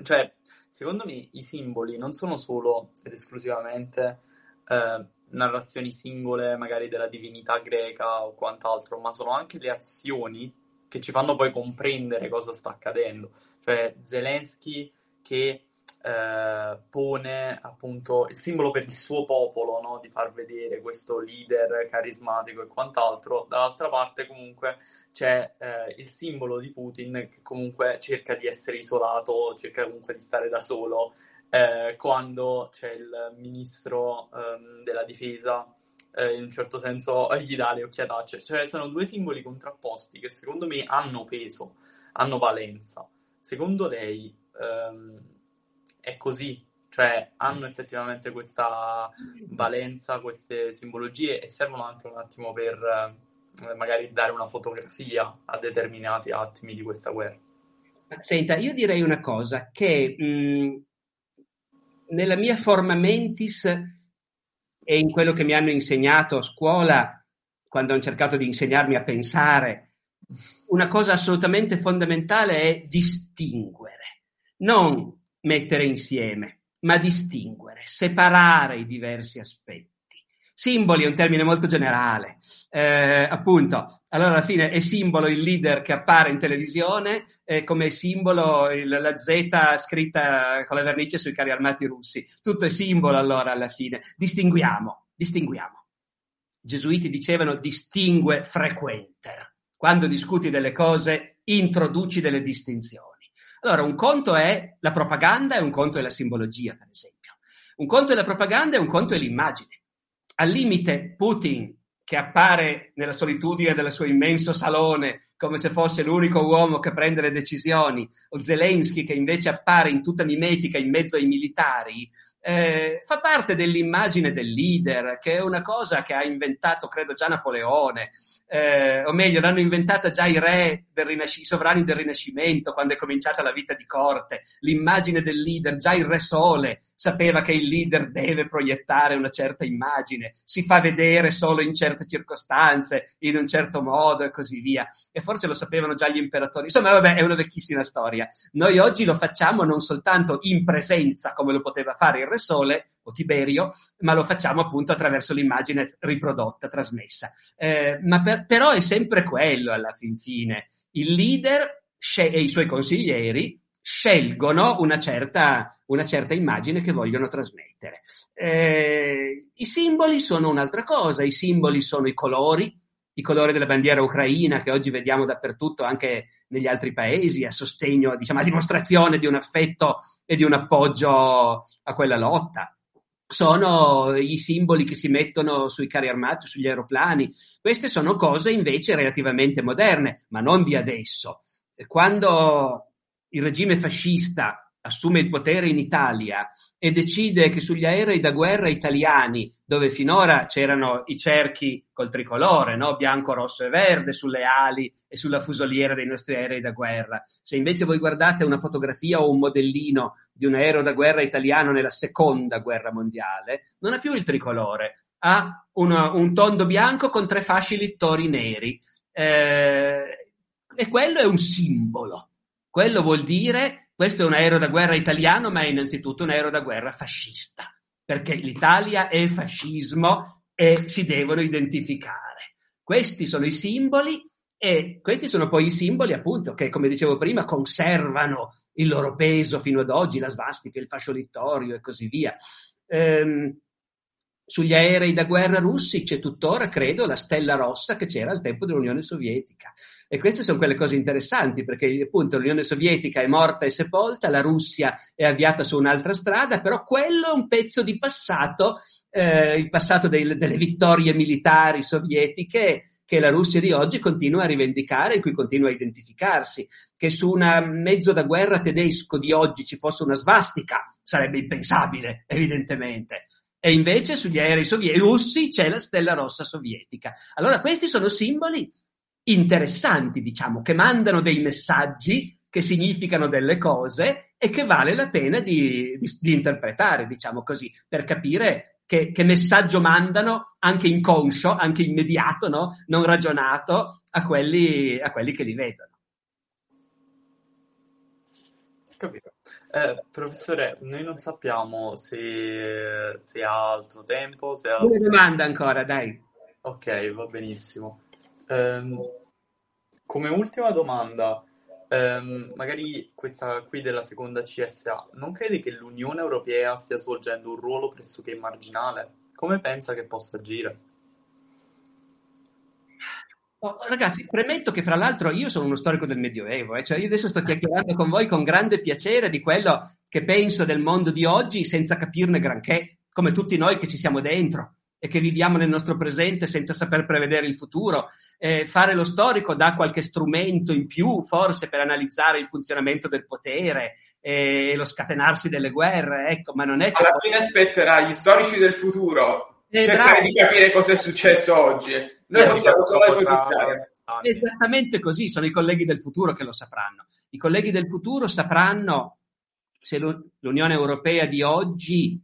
cioè, secondo me i simboli non sono solo ed esclusivamente eh, narrazioni singole, magari della divinità greca o quant'altro, ma sono anche le azioni che ci fanno poi comprendere cosa sta accadendo. Cioè, Zelensky che eh, pone appunto il simbolo per il suo popolo, no? di far vedere questo leader carismatico e quant'altro. Dall'altra parte, comunque, c'è eh, il simbolo di Putin che comunque cerca di essere isolato, cerca comunque di stare da solo. Eh, quando c'è il ministro ehm, della difesa, eh, in un certo senso gli dà le occhiatacce. Cioè, sono due simboli contrapposti che secondo me hanno peso, hanno valenza. Secondo lei ehm, è così? Cioè, hanno effettivamente questa valenza, queste simbologie e servono anche un attimo per eh, magari dare una fotografia a determinati attimi di questa guerra. Senta, io direi una cosa, che mh, nella mia forma mentis e in quello che mi hanno insegnato a scuola, quando hanno cercato di insegnarmi a pensare, una cosa assolutamente fondamentale è distinguere, non mettere insieme, ma distinguere, separare i diversi aspetti. Simboli è un termine molto generale, eh, appunto, allora alla fine è simbolo il leader che appare in televisione, eh, come simbolo il, la Z scritta con la vernice sui carri armati russi, tutto è simbolo allora alla fine, distinguiamo, distinguiamo. I gesuiti dicevano distingue frequenter, quando discuti delle cose introduci delle distinzioni. Allora, un conto è la propaganda e un conto è la simbologia, per esempio. Un conto è la propaganda e un conto è l'immagine. Al limite, Putin, che appare nella solitudine del suo immenso salone come se fosse l'unico uomo che prende le decisioni, o Zelensky che invece appare in tutta mimetica in mezzo ai militari, eh, fa parte dell'immagine del leader, che è una cosa che ha inventato, credo, già Napoleone, eh, o meglio, l'hanno inventata già i re, rinasc- i sovrani del Rinascimento, quando è cominciata la vita di corte. L'immagine del leader, già il Re Sole sapeva che il leader deve proiettare una certa immagine, si fa vedere solo in certe circostanze, in un certo modo e così via. E forse lo sapevano già gli imperatori. Insomma, vabbè, è una vecchissima storia. Noi oggi lo facciamo non soltanto in presenza, come lo poteva fare il Re Sole o Tiberio, ma lo facciamo appunto attraverso l'immagine riprodotta, trasmessa. Eh, ma per, però è sempre quello alla fin fine. Il leader e i suoi consiglieri scelgono una certa, una certa immagine che vogliono trasmettere. Eh, I simboli sono un'altra cosa, i simboli sono i colori, i colori della bandiera ucraina che oggi vediamo dappertutto anche negli altri paesi a sostegno, diciamo, a dimostrazione di un affetto e di un appoggio a quella lotta. Sono i simboli che si mettono sui carri armati, sugli aeroplani. Queste sono cose invece relativamente moderne, ma non di adesso. Quando il regime fascista assume il potere in Italia e decide che sugli aerei da guerra italiani, dove finora c'erano i cerchi col tricolore, no? bianco, rosso e verde sulle ali e sulla fusoliera dei nostri aerei da guerra, se invece voi guardate una fotografia o un modellino di un aereo da guerra italiano nella seconda guerra mondiale, non ha più il tricolore, ha una, un tondo bianco con tre fasci littori neri. Eh, e quello è un simbolo quello vuol dire questo è un aereo da guerra italiano, ma è innanzitutto un aereo da guerra fascista, perché l'Italia è fascismo e si devono identificare. Questi sono i simboli e questi sono poi i simboli, appunto, che, come dicevo prima, conservano il loro peso fino ad oggi, la svastica, il fascio littorio e così via. Ehm, sugli aerei da guerra russi c'è tuttora, credo, la stella rossa che c'era al tempo dell'Unione Sovietica. E queste sono quelle cose interessanti perché appunto l'Unione Sovietica è morta e sepolta, la Russia è avviata su un'altra strada, però quello è un pezzo di passato, eh, il passato dei, delle vittorie militari sovietiche che la Russia di oggi continua a rivendicare e cui continua a identificarsi. Che su un mezzo da guerra tedesco di oggi ci fosse una svastica sarebbe impensabile, evidentemente. E invece sugli aerei sovietici russi c'è la stella rossa sovietica. Allora questi sono simboli interessanti, diciamo, che mandano dei messaggi che significano delle cose e che vale la pena di, di, di interpretare, diciamo così, per capire che, che, messaggio mandano anche inconscio, anche immediato, no? non ragionato a quelli, a quelli che li vedono. Capito. Eh, professore, noi non sappiamo se, se ha altro tempo. Se ha... Una domanda ancora, dai. Ok, va benissimo. Um, come ultima domanda, um, magari questa qui della seconda CSA, non crede che l'Unione Europea stia svolgendo un ruolo pressoché marginale? Come pensa che possa agire? Oh, ragazzi, premetto che fra l'altro io sono uno storico del Medioevo, eh? cioè io adesso sto chiacchierando con voi con grande piacere di quello che penso del mondo di oggi senza capirne granché, come tutti noi che ci siamo dentro e che viviamo nel nostro presente senza saper prevedere il futuro. Eh, fare lo storico dà qualche strumento in più, forse, per analizzare il funzionamento del potere e lo scatenarsi delle guerre, ecco, ma non è che... Alla fine spetterà agli storici del futuro eh, cercare bravo. di capire cosa è successo oggi noi possiamo solo ipotizzare. Esattamente così, sono i colleghi del futuro che lo sapranno. I colleghi del futuro sapranno se l'Unione Europea di oggi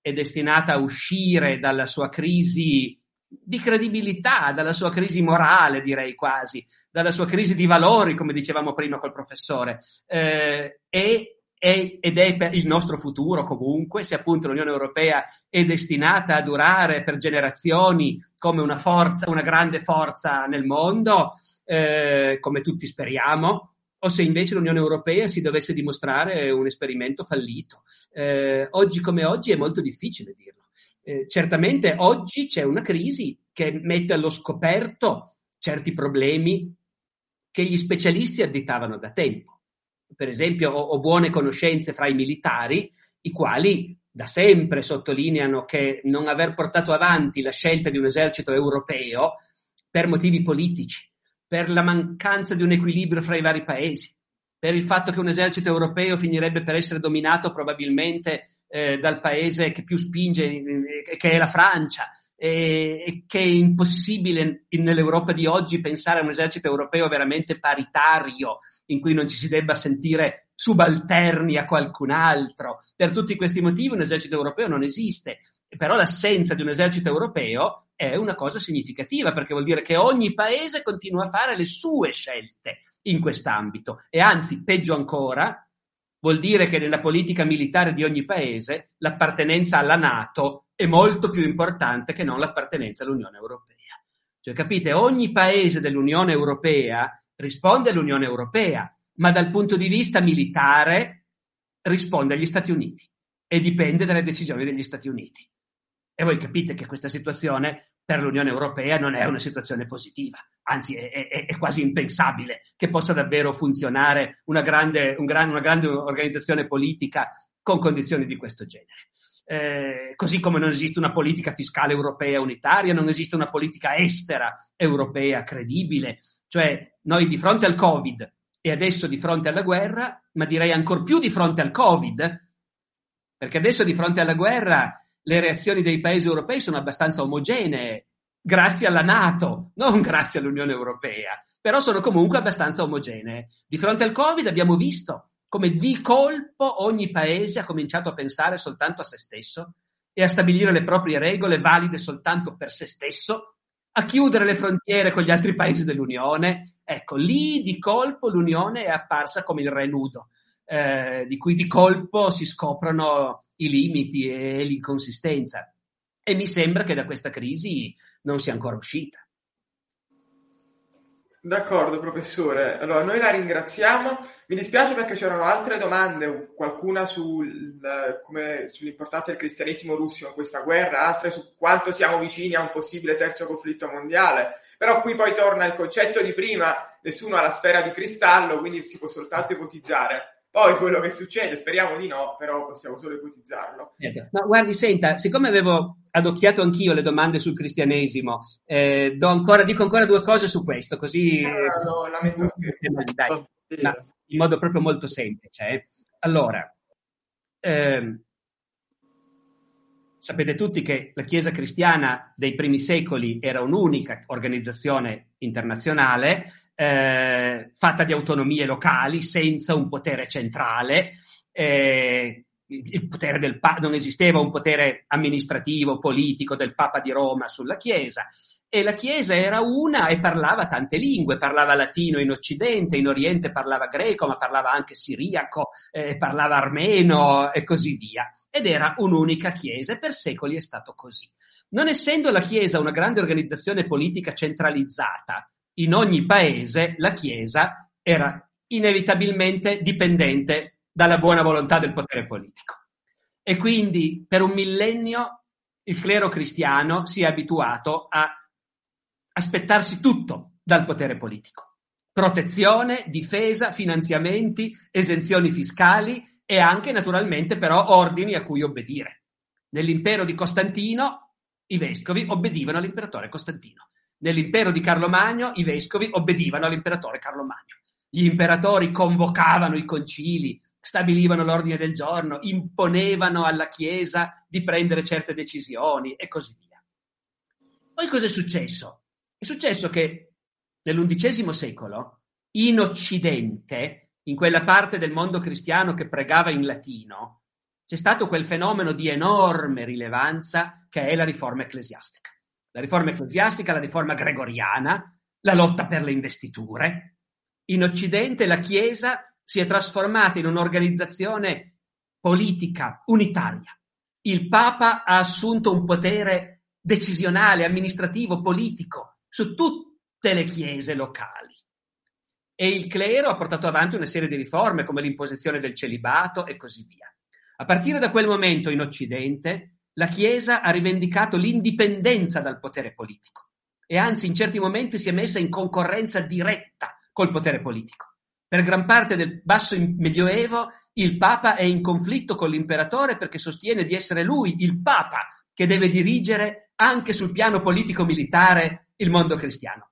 è destinata a uscire dalla sua crisi di credibilità, dalla sua crisi morale, direi quasi, dalla sua crisi di valori, come dicevamo prima col professore, eh, e è, ed è per il nostro futuro comunque, se appunto l'Unione Europea è destinata a durare per generazioni come una forza, una grande forza nel mondo, eh, come tutti speriamo, o se invece l'Unione Europea si dovesse dimostrare un esperimento fallito. Eh, oggi come oggi è molto difficile dirlo. Eh, certamente oggi c'è una crisi che mette allo scoperto certi problemi che gli specialisti additavano da tempo per esempio, ho, ho buone conoscenze fra i militari, i quali da sempre sottolineano che non aver portato avanti la scelta di un esercito europeo per motivi politici, per la mancanza di un equilibrio fra i vari paesi, per il fatto che un esercito europeo finirebbe per essere dominato probabilmente eh, dal paese che più spinge, che è la Francia, e che è impossibile nell'Europa di oggi pensare a un esercito europeo veramente paritario, in cui non ci si debba sentire subalterni a qualcun altro. Per tutti questi motivi un esercito europeo non esiste, però l'assenza di un esercito europeo è una cosa significativa, perché vuol dire che ogni paese continua a fare le sue scelte in quest'ambito e anzi, peggio ancora, vuol dire che nella politica militare di ogni paese l'appartenenza alla Nato è molto più importante che non l'appartenenza all'Unione Europea. Cioè, capite, ogni paese dell'Unione Europea risponde all'Unione Europea, ma dal punto di vista militare risponde agli Stati Uniti e dipende dalle decisioni degli Stati Uniti. E voi capite che questa situazione per l'Unione Europea non è una situazione positiva, anzi è, è, è quasi impensabile che possa davvero funzionare una grande, un gran, una grande organizzazione politica con condizioni di questo genere eh, così come non esiste una politica fiscale europea unitaria, non esiste una politica estera europea credibile. Cioè, noi di fronte al Covid e adesso di fronte alla guerra, ma direi ancor più di fronte al Covid, perché adesso di fronte alla guerra le reazioni dei paesi europei sono abbastanza omogenee, grazie alla Nato, non grazie all'Unione Europea, però sono comunque abbastanza omogenee. Di fronte al Covid abbiamo visto come di colpo ogni paese ha cominciato a pensare soltanto a se stesso e a stabilire le proprie regole valide soltanto per se stesso, a chiudere le frontiere con gli altri paesi dell'Unione. Ecco, lì di colpo l'Unione è apparsa come il re nudo, eh, di cui di colpo si scoprono i limiti e l'inconsistenza. E mi sembra che da questa crisi non sia ancora uscita. D'accordo, professore. Allora, noi la ringraziamo. Mi dispiace perché c'erano altre domande, qualcuna sul, come, sull'importanza del cristianesimo russo in questa guerra, altre su quanto siamo vicini a un possibile terzo conflitto mondiale. Però qui poi torna il concetto di prima, nessuno ha la sfera di cristallo, quindi si può soltanto ipotizzare. Poi quello che succede, speriamo di no, però possiamo solo ipotizzarlo. No, guardi, senta, siccome avevo adocchiato anch'io le domande sul cristianesimo, eh, ancora, dico ancora due cose su questo, così... Eh, no, lamento dai, ma in modo proprio molto semplice. Eh. Allora, ehm, Sapete tutti che la Chiesa cristiana dei primi secoli era un'unica organizzazione internazionale eh, fatta di autonomie locali senza un potere centrale. Eh, il potere del pa- non esisteva un potere amministrativo, politico del Papa di Roma sulla Chiesa e la Chiesa era una e parlava tante lingue, parlava latino in Occidente, in Oriente parlava greco, ma parlava anche siriaco, eh, parlava armeno e così via. Ed era un'unica Chiesa e per secoli è stato così. Non essendo la Chiesa una grande organizzazione politica centralizzata, in ogni paese la Chiesa era inevitabilmente dipendente dalla buona volontà del potere politico. E quindi per un millennio il clero cristiano si è abituato a aspettarsi tutto dal potere politico. Protezione, difesa, finanziamenti, esenzioni fiscali e anche naturalmente però ordini a cui obbedire. Nell'impero di Costantino i vescovi obbedivano all'imperatore Costantino. Nell'impero di Carlo Magno i vescovi obbedivano all'imperatore Carlo Magno. Gli imperatori convocavano i concili, stabilivano l'ordine del giorno, imponevano alla Chiesa di prendere certe decisioni e così via. Poi cosa è successo? È successo che nell'undicesimo secolo, in Occidente, in quella parte del mondo cristiano che pregava in latino, c'è stato quel fenomeno di enorme rilevanza che è la riforma ecclesiastica. La riforma ecclesiastica, la riforma gregoriana, la lotta per le investiture. In Occidente la Chiesa si è trasformata in un'organizzazione politica unitaria. Il Papa ha assunto un potere decisionale, amministrativo, politico su tutte le chiese locali. E il clero ha portato avanti una serie di riforme come l'imposizione del celibato e così via. A partire da quel momento in Occidente la Chiesa ha rivendicato l'indipendenza dal potere politico e anzi in certi momenti si è messa in concorrenza diretta col potere politico. Per gran parte del basso medioevo il Papa è in conflitto con l'imperatore perché sostiene di essere lui, il Papa, che deve dirigere anche sul piano politico-militare il mondo cristiano.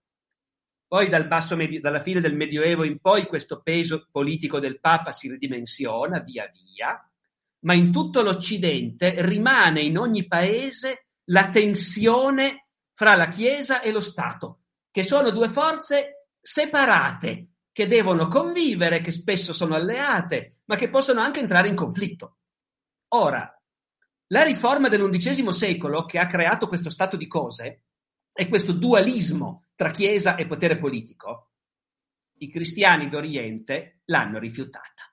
Poi dal medio, dalla fine del Medioevo in poi questo peso politico del Papa si ridimensiona via via, ma in tutto l'Occidente rimane in ogni paese la tensione fra la Chiesa e lo Stato, che sono due forze separate, che devono convivere, che spesso sono alleate, ma che possono anche entrare in conflitto. Ora, la riforma dell'undicesimo secolo, che ha creato questo stato di cose, e questo dualismo tra Chiesa e potere politico, i cristiani d'Oriente l'hanno rifiutata.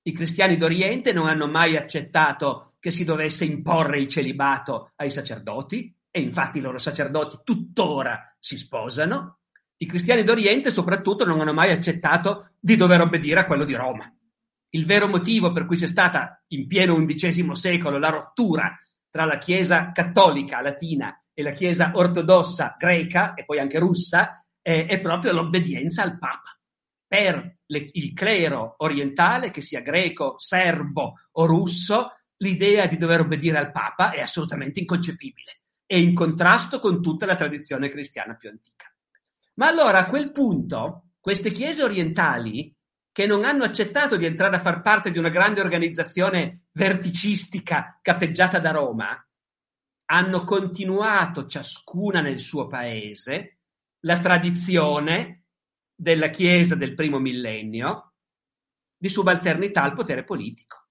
I cristiani d'Oriente non hanno mai accettato che si dovesse imporre il celibato ai sacerdoti, e infatti i loro sacerdoti tuttora si sposano. I cristiani d'Oriente soprattutto non hanno mai accettato di dover obbedire a quello di Roma. Il vero motivo per cui c'è stata in pieno undicesimo secolo la rottura tra la Chiesa cattolica latina e la Chiesa ortodossa greca e poi anche russa è, è proprio l'obbedienza al Papa. Per le, il clero orientale, che sia greco, serbo o russo, l'idea di dover obbedire al Papa è assolutamente inconcepibile, è in contrasto con tutta la tradizione cristiana più antica. Ma allora a quel punto queste chiese orientali, che non hanno accettato di entrare a far parte di una grande organizzazione verticistica capeggiata da Roma, hanno continuato ciascuna nel suo paese la tradizione della Chiesa del primo millennio di subalternità al potere politico.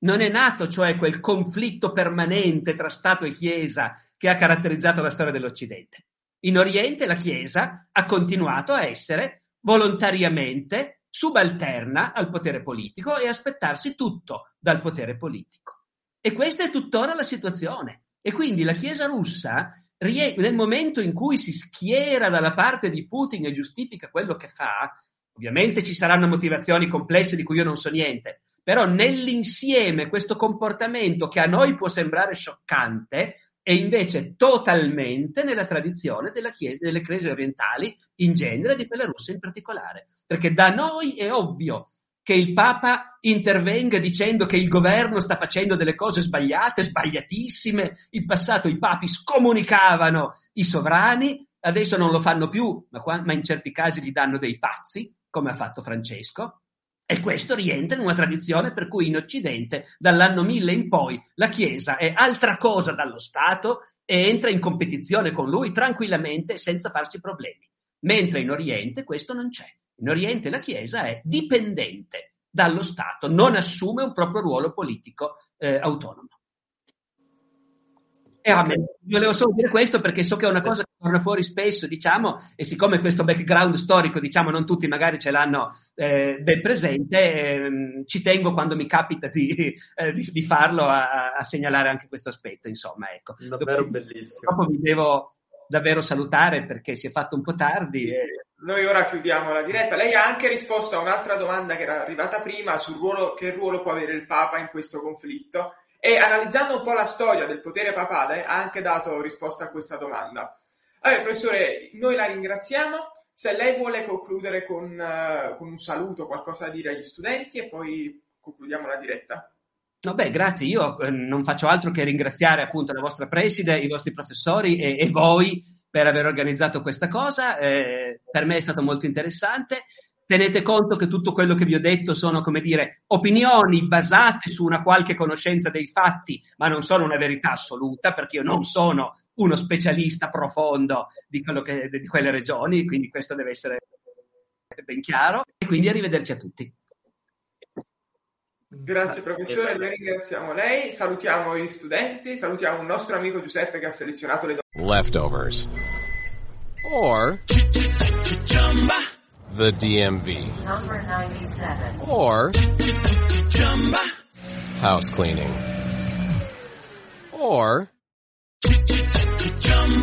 Non è nato cioè quel conflitto permanente tra Stato e Chiesa che ha caratterizzato la storia dell'Occidente. In Oriente la Chiesa ha continuato a essere volontariamente subalterna al potere politico e aspettarsi tutto dal potere politico. E questa è tuttora la situazione. E quindi la Chiesa russa, nel momento in cui si schiera dalla parte di Putin e giustifica quello che fa, ovviamente ci saranno motivazioni complesse di cui io non so niente, però nell'insieme questo comportamento che a noi può sembrare scioccante è invece totalmente nella tradizione chiesa, delle chiese orientali in genere e di quella russa in particolare. Perché da noi è ovvio che il Papa intervenga dicendo che il governo sta facendo delle cose sbagliate, sbagliatissime. In passato i papi scomunicavano i sovrani, adesso non lo fanno più, ma, qua, ma in certi casi gli danno dei pazzi, come ha fatto Francesco. E questo rientra in una tradizione per cui in Occidente, dall'anno 1000 in poi, la Chiesa è altra cosa dallo Stato e entra in competizione con lui tranquillamente senza farsi problemi. Mentre in Oriente questo non c'è. In Oriente la Chiesa è dipendente dallo Stato, non assume un proprio ruolo politico eh, autonomo. E a me, volevo solo dire questo perché so che è una cosa che torna fuori spesso, diciamo, e siccome questo background storico, diciamo, non tutti magari ce l'hanno eh, ben presente, eh, ci tengo quando mi capita di, eh, di, di farlo a, a, segnalare anche questo aspetto, insomma, ecco. Davvero Dopo, bellissimo. Dopo vi devo davvero salutare perché si è fatto un po' tardi. E... Noi ora chiudiamo la diretta. Lei ha anche risposto a un'altra domanda che era arrivata prima sul ruolo, che ruolo può avere il Papa in questo conflitto e analizzando un po' la storia del potere papale ha anche dato risposta a questa domanda. Allora, professore, noi la ringraziamo. Se lei vuole concludere con, uh, con un saluto, qualcosa da dire agli studenti e poi concludiamo la diretta. No, beh, grazie. Io eh, non faccio altro che ringraziare appunto la vostra preside, i vostri professori e, e voi per aver organizzato questa cosa. Eh, per me è stato molto interessante tenete conto che tutto quello che vi ho detto sono, come dire, opinioni basate su una qualche conoscenza dei fatti, ma non sono una verità assoluta, perché io non sono uno specialista profondo di, che, di quelle regioni, quindi questo deve essere ben chiaro. E quindi arrivederci a tutti. Grazie professore, noi ringraziamo lei, salutiamo gli studenti, salutiamo un nostro amico Giuseppe che ha selezionato le domande. Leftovers. Or the DMV. Number 97. Or house cleaning. Or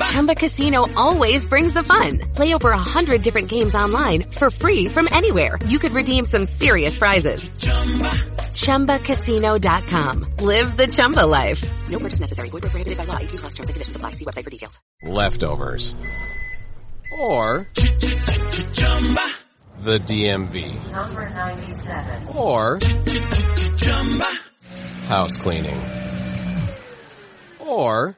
Chumba Casino always brings the fun. Play over a hundred different games online for free from anywhere. You could redeem some serious prizes. ChumbaCasino.com. Live the Chumba life. No purchase necessary. Void prohibited by law. 18 plus terms and conditions apply. See website for details. Leftovers. Or Chumba, the DMV. Number 97. Or house cleaning. Or